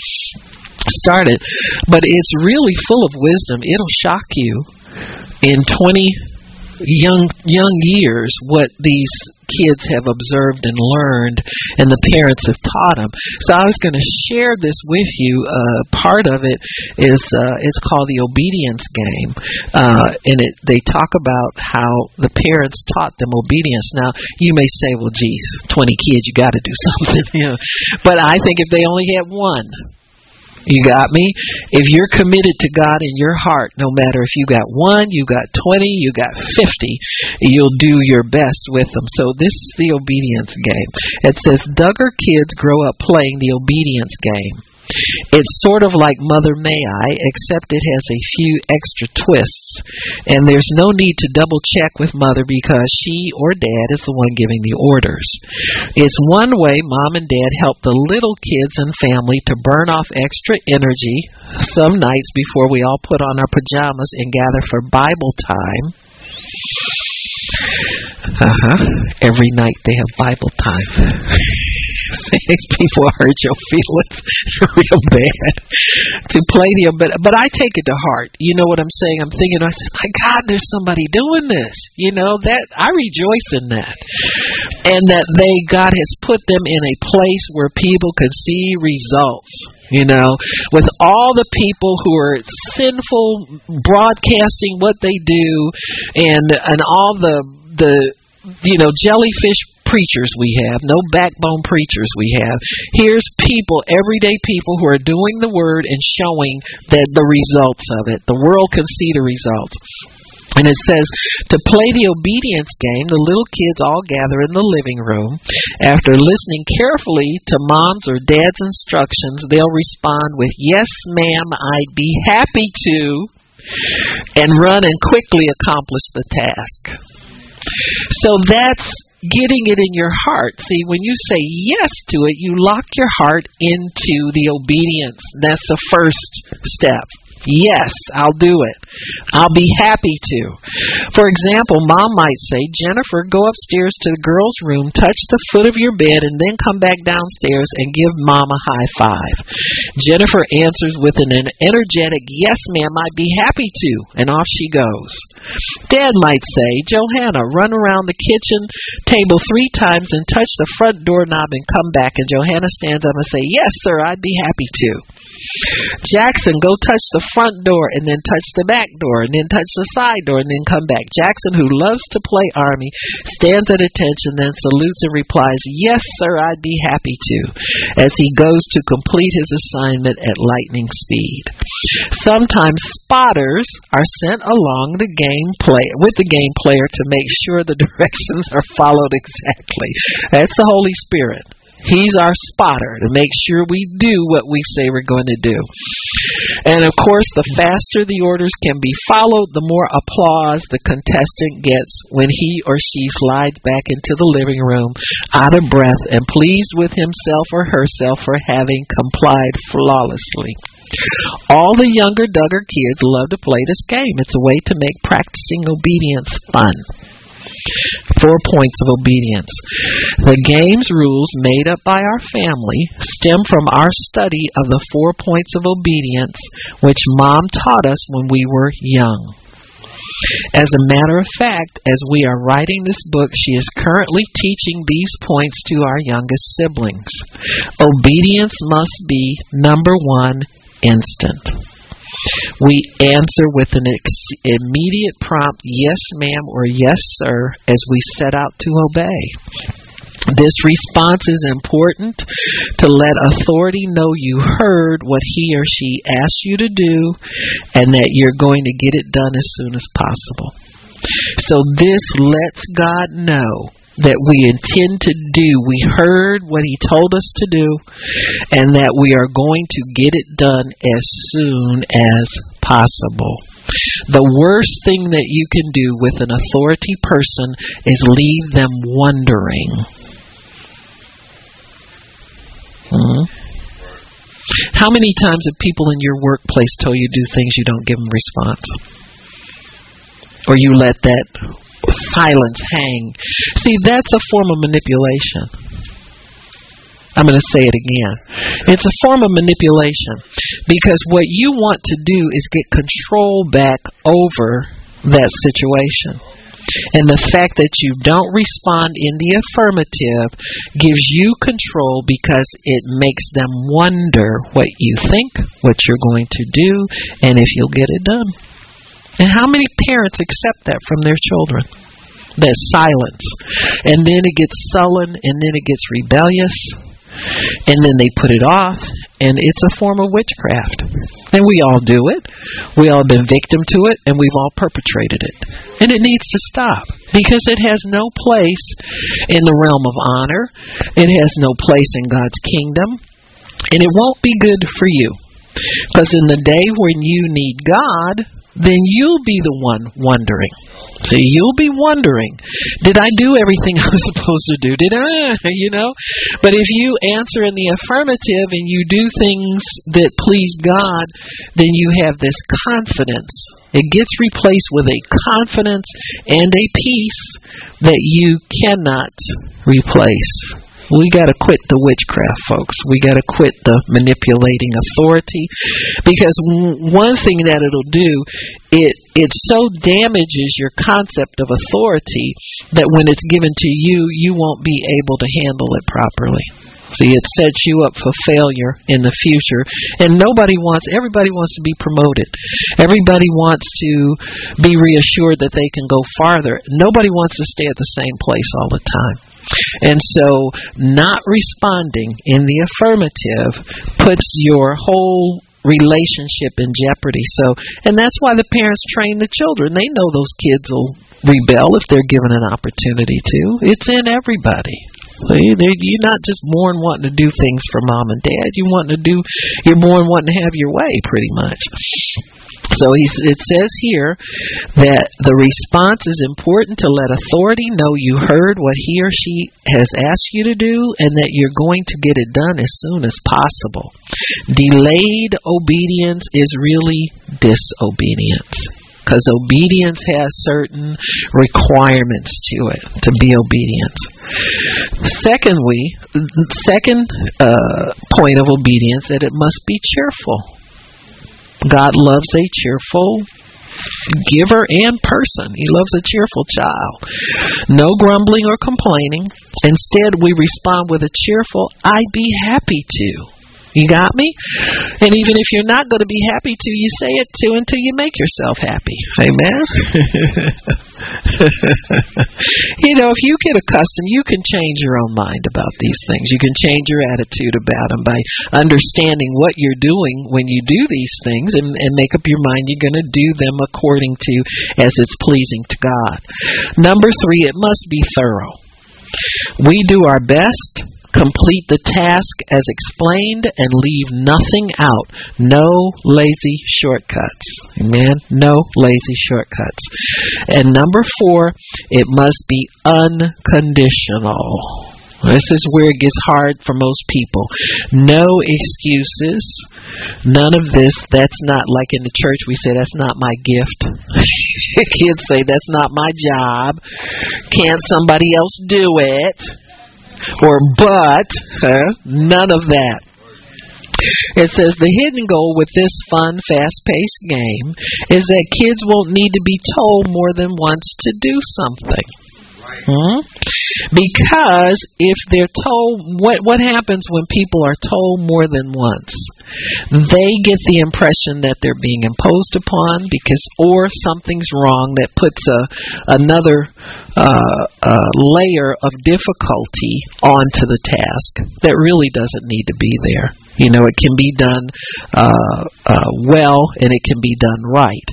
started. But it's really full of wisdom. It'll shock you in 20 young young years what these kids have observed and learned and the parents have taught them so i was going to share this with you. Uh, part of it is uh, it's called the obedience game. Uh, and it they talk about how the parents taught them obedience. Now you may say well geez 20 kids you got to do something. You know but i think if they only had one you got me? If you're committed to God in your heart, no matter if you got one, you got 20, you got 50, you'll do your best with them. So this is the obedience game. It says Duggar kids grow up playing the obedience game. It's sort of like Mother May I, except it has a few extra twists. And there's no need to double check with Mother because she or Dad is the one giving the orders. It's one way Mom and Dad help the little kids and family to burn off extra energy some nights before we all put on our pajamas and gather for Bible time. Uh huh. Every night they have Bible time. these people hurt your feelings real bad to play them, but but I take it to heart. You know what I'm saying? I'm thinking, I said, my God, there's somebody doing this. You know that I rejoice in that, and that they God has put them in a place where people can see results you know, with all the people who are sinful broadcasting what they do and and all the the you know jellyfish preachers we have, no backbone preachers we have. Here's people, everyday people who are doing the word and showing that the results of it. The world can see the results. And it says, to play the obedience game, the little kids all gather in the living room. After listening carefully to mom's or dad's instructions, they'll respond with, Yes, ma'am, I'd be happy to, and run and quickly accomplish the task. So that's getting it in your heart. See, when you say yes to it, you lock your heart into the obedience. That's the first step. Yes, I'll do it. I'll be happy to. For example, mom might say, Jennifer, go upstairs to the girls' room, touch the foot of your bed, and then come back downstairs and give mom a high five. Jennifer answers with an energetic, Yes, ma'am, I'd be happy to, and off she goes. Dad might say, Johannah, run around the kitchen table three times and touch the front doorknob and come back. And Johannah stands up and say, Yes, sir, I'd be happy to. Jackson, go touch the front door and then touch the back door and then touch the side door and then come back. Jackson, who loves to play Army, stands at attention, then salutes and replies, Yes, sir, I'd be happy to, as he goes to complete his assignment at lightning speed. Sometimes spotters are sent along the game play with the game player to make sure the directions are followed exactly. That's the Holy Spirit. He's our spotter to make sure we do what we say we're going to do. And of course, the faster the orders can be followed, the more applause the contestant gets when he or she slides back into the living room out of breath and pleased with himself or herself for having complied flawlessly. All the younger Duggar kids love to play this game. It's a way to make practicing obedience fun. Four points of obedience. The game's rules made up by our family stem from our study of the four points of obedience which mom taught us when we were young. As a matter of fact, as we are writing this book, she is currently teaching these points to our youngest siblings. Obedience must be number one, instant. We answer with an ex- immediate prompt yes, ma'am, or yes, sir, as we set out to obey. This response is important to let authority know you heard what he or she asked you to do and that you're going to get it done as soon as possible. So this lets God know that we intend to do. We heard what He told us to do, and that we are going to get it done as soon as possible. The worst thing that you can do with an authority person is leave them wondering. Hmm? How many times have people in your workplace told you do things you don't give them response? Or you let that silence hang. See, that's a form of manipulation. I'm going to say it again. It's a form of manipulation because what you want to do is get control back over that situation. And the fact that you don't respond in the affirmative gives you control because it makes them wonder what you think, what you're going to do, and if you'll get it done. And how many parents accept that from their children? That silence. And then it gets sullen, and then it gets rebellious, and then they put it off, and it's a form of witchcraft. And we all do it. We all have been victim to it, and we've all perpetrated it. And it needs to stop because it has no place in the realm of honor. It has no place in God's kingdom, and it won't be good for you. Because in the day when you need God, then you'll be the one wondering. See, you'll be wondering, did I do everything I was supposed to do? Did I? You know? But if you answer in the affirmative and you do things that please God, then you have this confidence. It gets replaced with a confidence and a peace that you cannot replace. We got to quit the witchcraft, folks. We got to quit the manipulating authority because one thing that it'll do, it it so damages your concept of authority that when it's given to you, you won't be able to handle it properly. See, it sets you up for failure in the future. And nobody wants, everybody wants to be promoted. Everybody wants to be reassured that they can go farther. Nobody wants to stay at the same place all the time. And so, not responding in the affirmative puts your whole relationship in jeopardy. So, and that's why the parents train the children. They know those kids will rebel if they're given an opportunity to. It's in everybody. You're not just born wanting to do things for mom and dad. You want to do. You're born wanting to have your way, pretty much. So it says here that the response is important to let authority know you heard what he or she has asked you to do and that you're going to get it done as soon as possible. Delayed obedience is really disobedience because obedience has certain requirements to it to be obedience. Secondly, second uh, point of obedience that it must be cheerful. God loves a cheerful giver and person. He loves a cheerful child. No grumbling or complaining. Instead, we respond with a cheerful, I'd be happy to. You got me? And even if you're not going to be happy to, you say it to until you make yourself happy. Amen? you know, if you get accustomed, you can change your own mind about these things. You can change your attitude about them by understanding what you're doing when you do these things and, and make up your mind you're going to do them according to as it's pleasing to God. Number three, it must be thorough. We do our best complete the task as explained and leave nothing out. No lazy shortcuts. Amen. No lazy shortcuts. And number four, it must be unconditional. This is where it gets hard for most people. No excuses. None of this. That's not like in the church we say that's not my gift. Kids say that's not my job. Can't somebody else do it? Or but, huh? none of that. It says the hidden goal with this fun, fast paced game is that kids won't need to be told more than once to do something. Hmm? Because if they're told, what what happens when people are told more than once? They get the impression that they're being imposed upon because, or something's wrong that puts a another uh, uh, layer of difficulty onto the task that really doesn't need to be there. You know, it can be done uh, uh, well and it can be done right.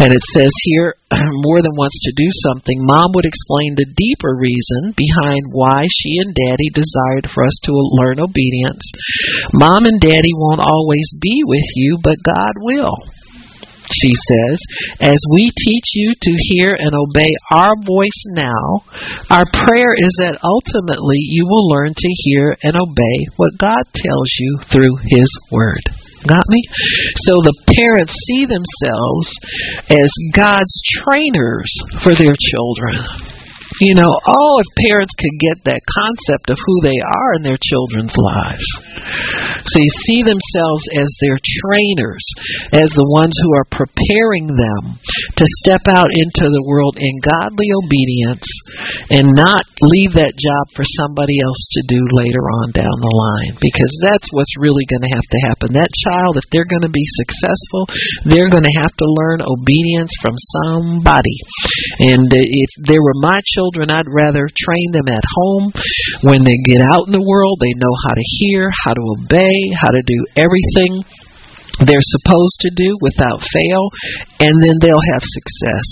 And it says here, more than once to do something, mom would explain the deeper reason behind why she and daddy desired for us to learn obedience. Mom and daddy won't always be with you, but God will she says, as we teach you to hear and obey our voice now, our prayer is that ultimately you will learn to hear and obey what God tells you through His Word. Got me? So the parents see themselves as God's trainers for their children. You know, oh, if parents could get that concept of who they are in their children's lives. So you see themselves as their trainers, as the ones who are preparing them to step out into the world in godly obedience and not leave that job for somebody else to do later on down the line. Because that's what's really going to have to happen. That child, if they're going to be successful, they're going to have to learn obedience from somebody. And uh, if they were my children, children, I'd rather train them at home. When they get out in the world, they know how to hear, how to obey, how to do everything they're supposed to do without fail, and then they'll have success.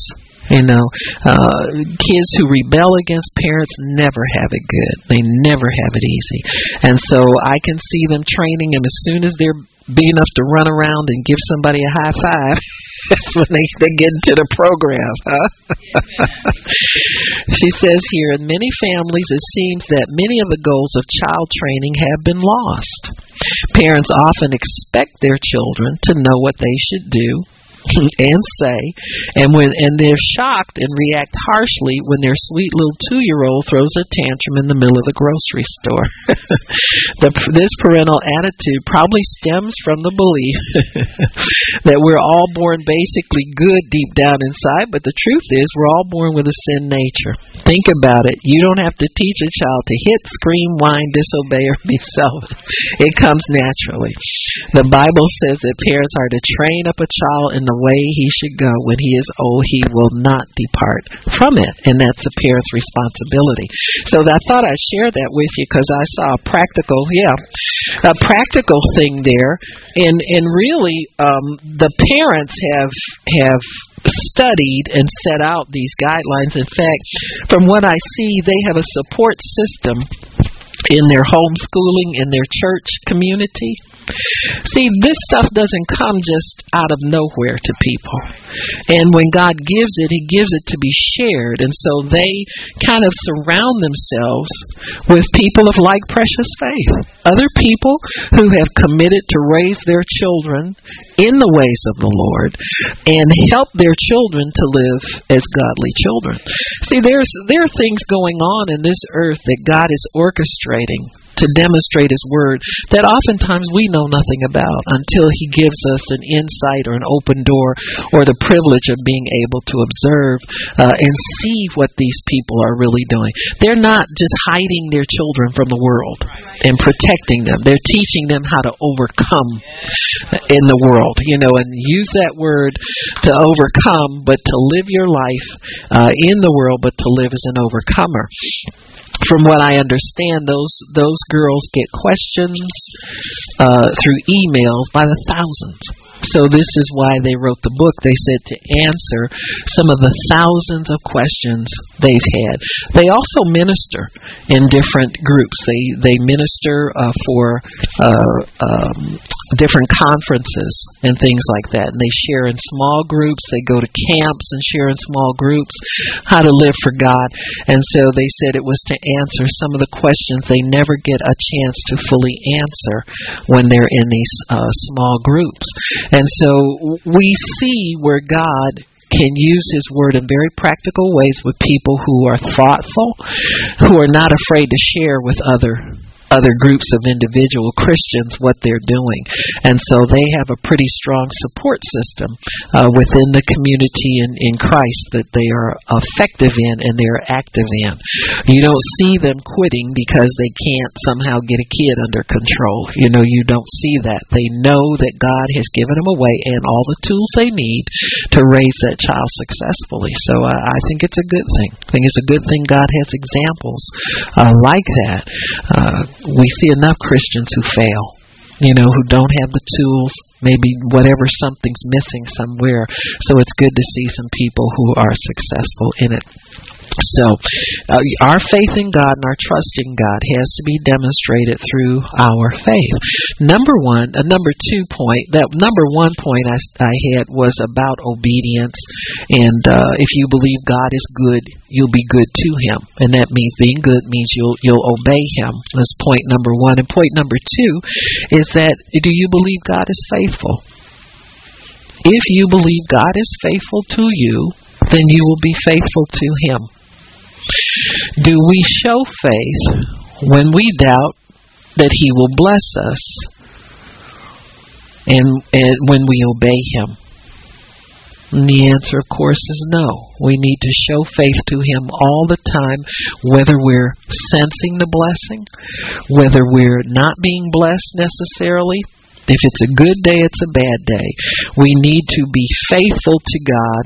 You know, uh, kids who rebel against parents never have it good. They never have it easy. And so I can see them training, and as soon as they're big enough to run around and give somebody a high five, that's when they, they get into the program. Huh? she says here, in many families, it seems that many of the goals of child training have been lost. Parents often expect their children to know what they should do and say, and when and they're shocked and react harshly when their sweet little two-year-old throws a tantrum in the middle of the grocery store. the, this parental attitude probably stems from the belief that we're all born basically good deep down inside, but the truth is we're all born with a sin nature. Think about it. You don't have to teach a child to hit, scream, whine, disobey, or be selfish. It comes naturally. The Bible says that parents are to train up a child in the the way he should go. When he is old, he will not depart from it. And that's a parent's responsibility. So I thought I'd share that with you because I saw a practical, yeah, a practical thing there. And, and really, um, the parents have, have studied and set out these guidelines. In fact, from what I see, they have a support system in their homeschooling, in their church community See, this stuff doesn't come just out of nowhere to people. And when God gives it, He gives it to be shared. And so they kind of surround themselves with people of like precious faith. Other people who have committed to raise their children in the ways of the Lord and help their children to live as godly children. See, there's there are things going on in this earth that God is orchestrating to demonstrate His Word that oftentimes we know nothing about until He gives us an insight or an open door or the privilege of being able to observe uh, and see what these people are really doing. They're not just hiding their children from the world and protecting them, they're teaching them how to overcome in the world, you know, and use that word to overcome, but to live your life uh, in the world, but to live as an overcomer from what I understand, those those girls get questions uh, through emails by the thousands. So this is why they wrote the book. They said to answer some of the thousands of questions they've had. They also minister in different groups. They they minister uh, for uh, um, different conferences and things like that. And they share in small groups. They go to camps and share in small groups how to live for God. And so they said it was to answer some of the questions they never get a chance to fully answer when they're in these uh, small groups. And so we see where God can use his word in very practical ways with people who are thoughtful, who are not afraid to share with other other groups of individual Christians what they're doing. And so they have a pretty strong support system uh, within the community in, in Christ that they are effective in and they're active in. You don't see them quitting because they can't somehow get a kid under control. You know, you don't see that. They know that God has given them away and all the tools they need to raise that child successfully. So I, I think it's a good thing. I think it's a good thing God has examples uh, like that. Uh, we see enough Christians who fail, you know, who don't have the tools, maybe whatever something's missing somewhere. So it's good to see some people who are successful in it. So, uh, our faith in God and our trust in God has to be demonstrated through our faith. Number one, a uh, number two point, that number one point I, I had was about obedience. And uh, if you believe God is good, you'll be good to Him, and that means being good means you'll you'll obey Him. That's point number one. And point number two is that do you believe God is faithful? If you believe God is faithful to you, then you will be faithful to Him. Do we show faith when we doubt that He will bless us and, and when we obey Him? And the answer, of course, is no. We need to show faith to Him all the time, whether we're sensing the blessing, whether we're not being blessed necessarily. If it's a good day, it's a bad day. We need to be faithful to God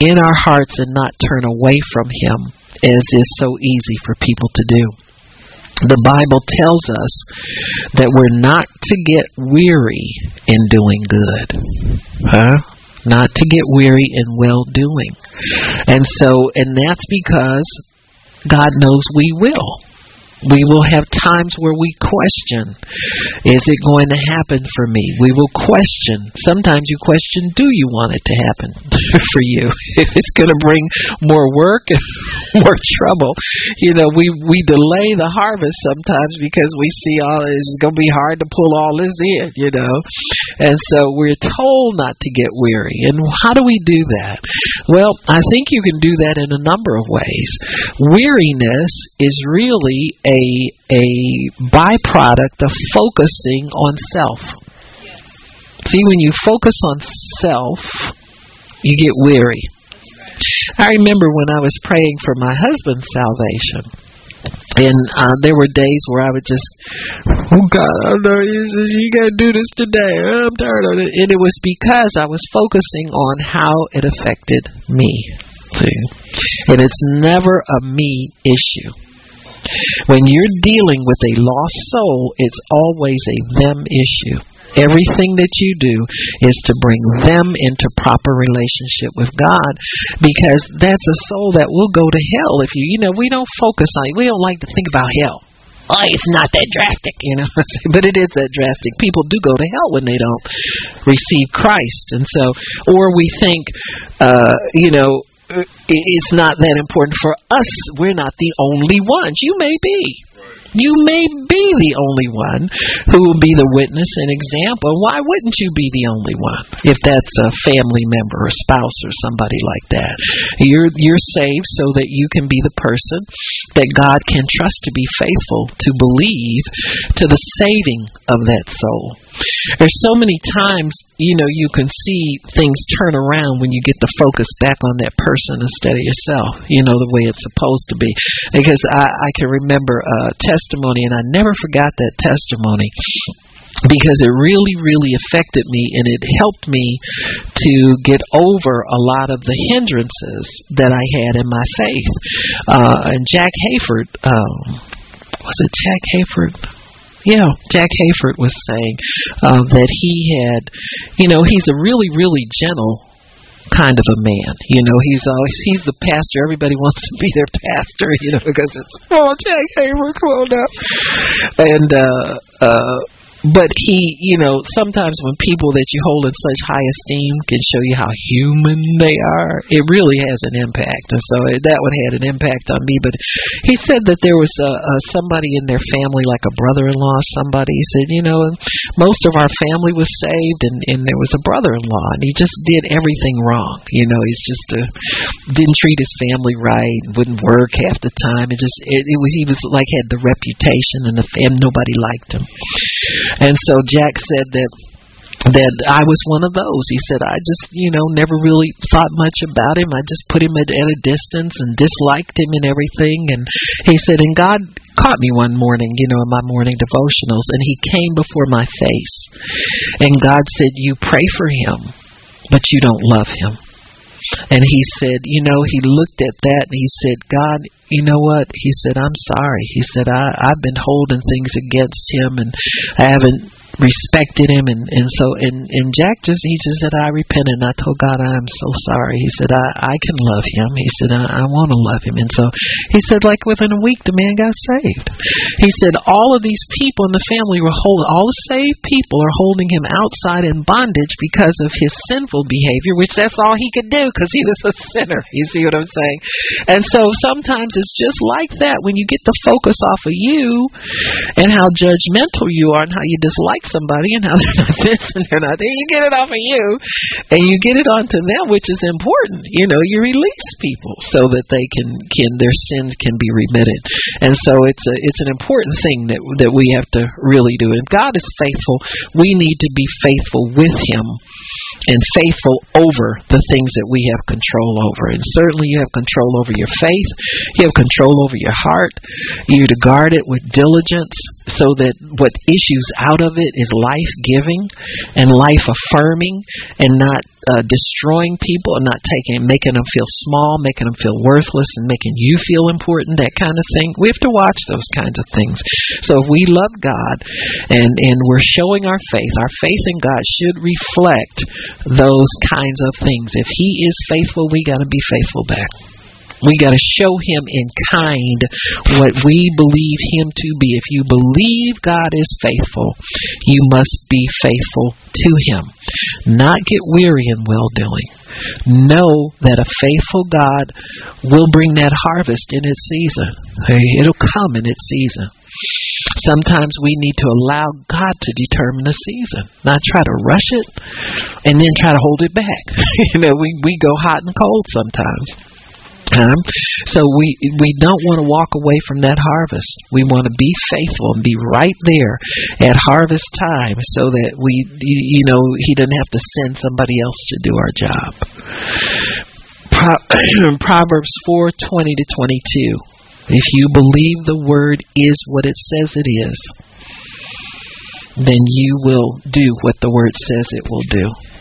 in our hearts and not turn away from Him as is so easy for people to do. The Bible tells us that we're not to get weary in doing good. Huh? Not to get weary in well doing. And so, and that's because God knows we will. We will have times where we question, is it going to happen for me? We will question. Sometimes you question, do you want it to happen for you? If it's going to bring more work and more trouble. You know, we, we delay the harvest sometimes because we see all it's going to be hard to pull all this in, you know. And so we're told not to get weary. And how do we do that? Well, I think you can do that in a number of ways. Weariness is really a a a byproduct of focusing on self. See, when you focus on self, you get weary. I remember when I was praying for my husband's salvation. And uh, there were days where I would just, oh God, I don't know you, you got to do this today. I'm tired of it. And it was because I was focusing on how it affected me. See? And it's never a me issue. When you're dealing with a lost soul, it's always a them issue. Everything that you do is to bring them into proper relationship with God because that's a soul that will go to hell if you, you know, we don't focus on it. We don't like to think about hell. Oh, it's not that drastic, you know, but it is that drastic. People do go to hell when they don't receive Christ. And so, or we think, uh, you know, it's not that important for us. We're not the only ones. You may be. You may be the only one who will be the witness and example. Why wouldn't you be the only one if that's a family member or spouse or somebody like that? You're you're saved so that you can be the person that God can trust to be faithful to believe to the saving of that soul. There's so many times, you know, you can see things turn around when you get the focus back on that person instead of yourself, you know, the way it's supposed to be. Because I, I can remember a testimony, and I never forgot that testimony because it really, really affected me and it helped me to get over a lot of the hindrances that I had in my faith. Uh, and Jack Hayford, um, was it Jack Hayford? Yeah, Jack Hayford was saying uh, that he had, you know, he's a really, really gentle kind of a man. You know, he's always he's the pastor. Everybody wants to be their pastor, you know, because it's oh Jack Hayford, on up. And uh uh but he, you know, sometimes when people that you hold in such high esteem can show you how human they are, it really has an impact. And so that one had an impact on me. But he said that there was a, a somebody in their family, like a brother-in-law. Somebody he said, you know, most of our family was saved, and and there was a brother-in-law, and he just did everything wrong. You know, he's just uh, didn't treat his family right, wouldn't work half the time. It just it, it was he was like had the reputation, and the and nobody liked him. And so Jack said that that I was one of those. He said, I just, you know, never really thought much about him. I just put him at, at a distance and disliked him and everything. And he said, and God caught me one morning, you know, in my morning devotionals, and he came before my face. And God said, You pray for him, but you don't love him. And he said, You know, he looked at that and he said, God, you know what? He said, I'm sorry. He said, I, I've been holding things against him and I haven't respected him and and so and and Jack just he just said I repented and I told God I'm so sorry. He said I I can love him. He said I, I want to love him. And so he said like within a week the man got saved. He said all of these people in the family were holding all the saved people are holding him outside in bondage because of his sinful behavior which that's all he could do because he was a sinner. You see what I'm saying? And so sometimes it's just like that when you get the focus off of you and how judgmental you are and how you dislike like somebody and how they're not this and they're not that. You get it off of you and you get it onto them, which is important. You know, you release people so that they can can their sins can be remitted. And so it's a it's an important thing that that we have to really do. If God is faithful, we need to be faithful with him and faithful over the things that we have control over. And certainly you have control over your faith, you have control over your heart. You to guard it with diligence so that what issues out of it is life giving and life affirming and not uh, destroying people and not taking making them feel small, making them feel worthless and making you feel important, that kind of thing. We have to watch those kinds of things. So if we love God and and we're showing our faith, our faith in God should reflect those kinds of things. If he is faithful, we got to be faithful back. We got to show him in kind what we believe him to be. If you believe God is faithful, you must be faithful to him. Not get weary in well doing. Know that a faithful God will bring that harvest in its season. It'll come in its season. Sometimes we need to allow God to determine the season, not try to rush it and then try to hold it back. you know, we, we go hot and cold sometimes. Um, so we we don't want to walk away from that harvest. We want to be faithful and be right there at harvest time, so that we you know he doesn't have to send somebody else to do our job. Proverbs four twenty to twenty two. If you believe the word is what it says it is, then you will do what the word says it will do.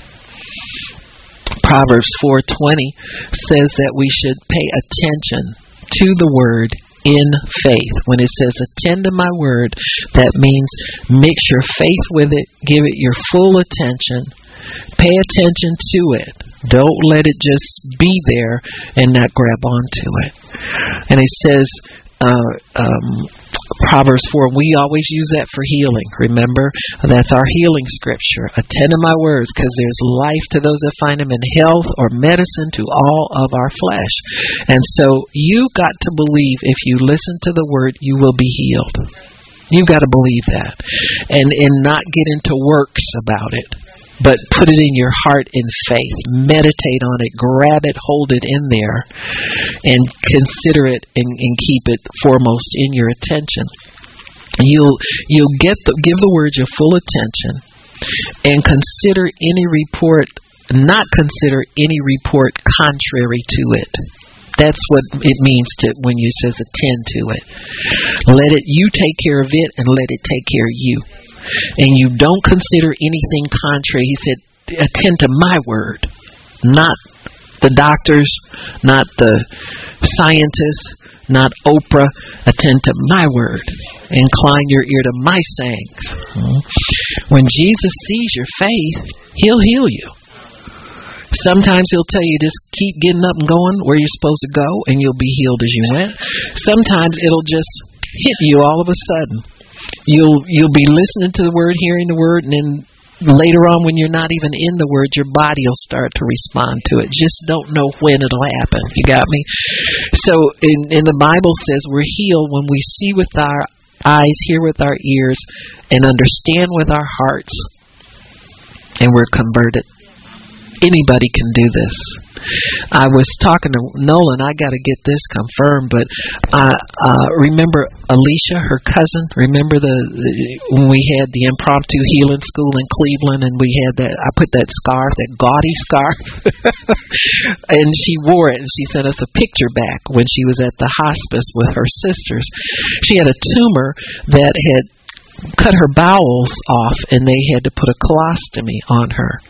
Proverbs 4:20 says that we should pay attention to the word in faith. When it says attend to my word, that means mix your faith with it, give it your full attention, pay attention to it. Don't let it just be there and not grab onto it. And it says uh, um, Proverbs 4, we always use that for healing. Remember, that's our healing scripture. Attend to my words, because there's life to those that find them in health or medicine to all of our flesh. And so you got to believe if you listen to the word, you will be healed. You got to believe that, and and not get into works about it, but put it in your heart in faith. Meditate on it, grab it, hold it in there, and consider it and, and keep it foremost in your attention. You'll you'll get the, give the word your full attention, and consider any report. Not consider any report contrary to it. That's what it means to when you says attend to it. Let it you take care of it and let it take care of you. And you don't consider anything contrary. He said attend to my word, not the doctors, not the scientists, not Oprah. Attend to my word. Incline your ear to my sayings. When Jesus sees your faith, he'll heal you. Sometimes he'll tell you just keep getting up and going where you're supposed to go and you'll be healed as you went. Sometimes it'll just hit you all of a sudden. You'll you'll be listening to the word, hearing the word, and then later on when you're not even in the word, your body will start to respond to it. Just don't know when it'll happen. You got me? So in in the Bible says we're healed when we see with our eyes, hear with our ears, and understand with our hearts, and we're converted anybody can do this. I was talking to Nolan. I got to get this confirmed, but I uh, remember Alicia, her cousin. Remember the, the when we had the impromptu healing school in Cleveland, and we had that. I put that scarf, that gaudy scarf, and she wore it, and she sent us a picture back when she was at the hospice with her sisters. She had a tumor that had cut her bowels off and they had to put a colostomy on her.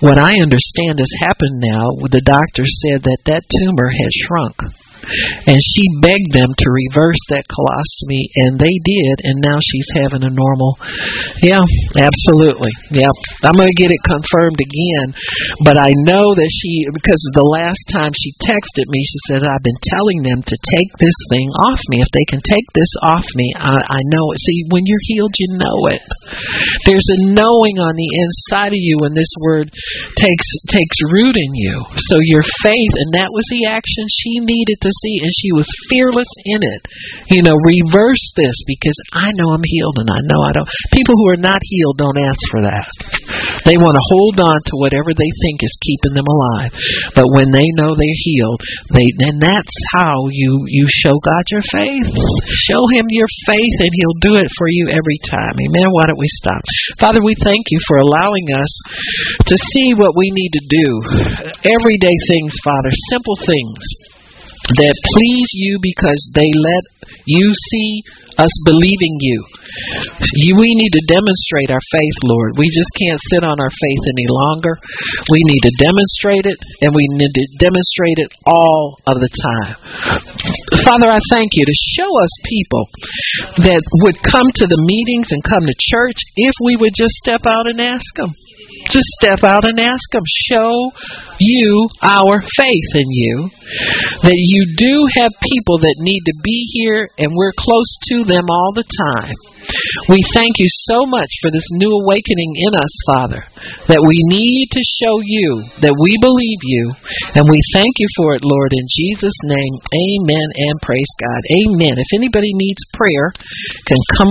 What I understand has happened now, the doctor said that that tumor had shrunk and she begged them to reverse that colostomy, and they did, and now she's having a normal. Yeah, absolutely. Yeah, I'm going to get it confirmed again, but I know that she, because the last time she texted me, she said, I've been telling them to take this thing off me. If they can take this off me, I, I know it. See, when you're healed, you know it. There's a knowing on the inside of you when this word takes takes root in you. So your faith, and that was the action she needed to see, and she was fearless in it. You know, reverse this because I know I'm healed and I know I don't. People who are not healed don't ask for that. They want to hold on to whatever they think is keeping them alive. But when they know they're healed, they then that's how you you show God your faith. Show Him your faith, and He'll do it for you every time. Amen. Why don't we stop, Father? We thank you for allowing us to see what we need to do. Everyday things, Father, simple things that please you because they let you see us believing you. you. We need to demonstrate our faith, Lord. We just can't sit on our faith any longer. We need to demonstrate it, and we need to demonstrate it all of the time. Father, I thank you to show us people that would come to the meetings and come to church if we would just step out and ask them. Just step out and ask them. Show you our faith in you. That you do have people that need to be here and we're close to them all the time. We thank you so much for this new awakening in us, Father, that we need to show you that we believe you, and we thank you for it, Lord, in Jesus' name. Amen and praise God. Amen. If anybody needs prayer, can come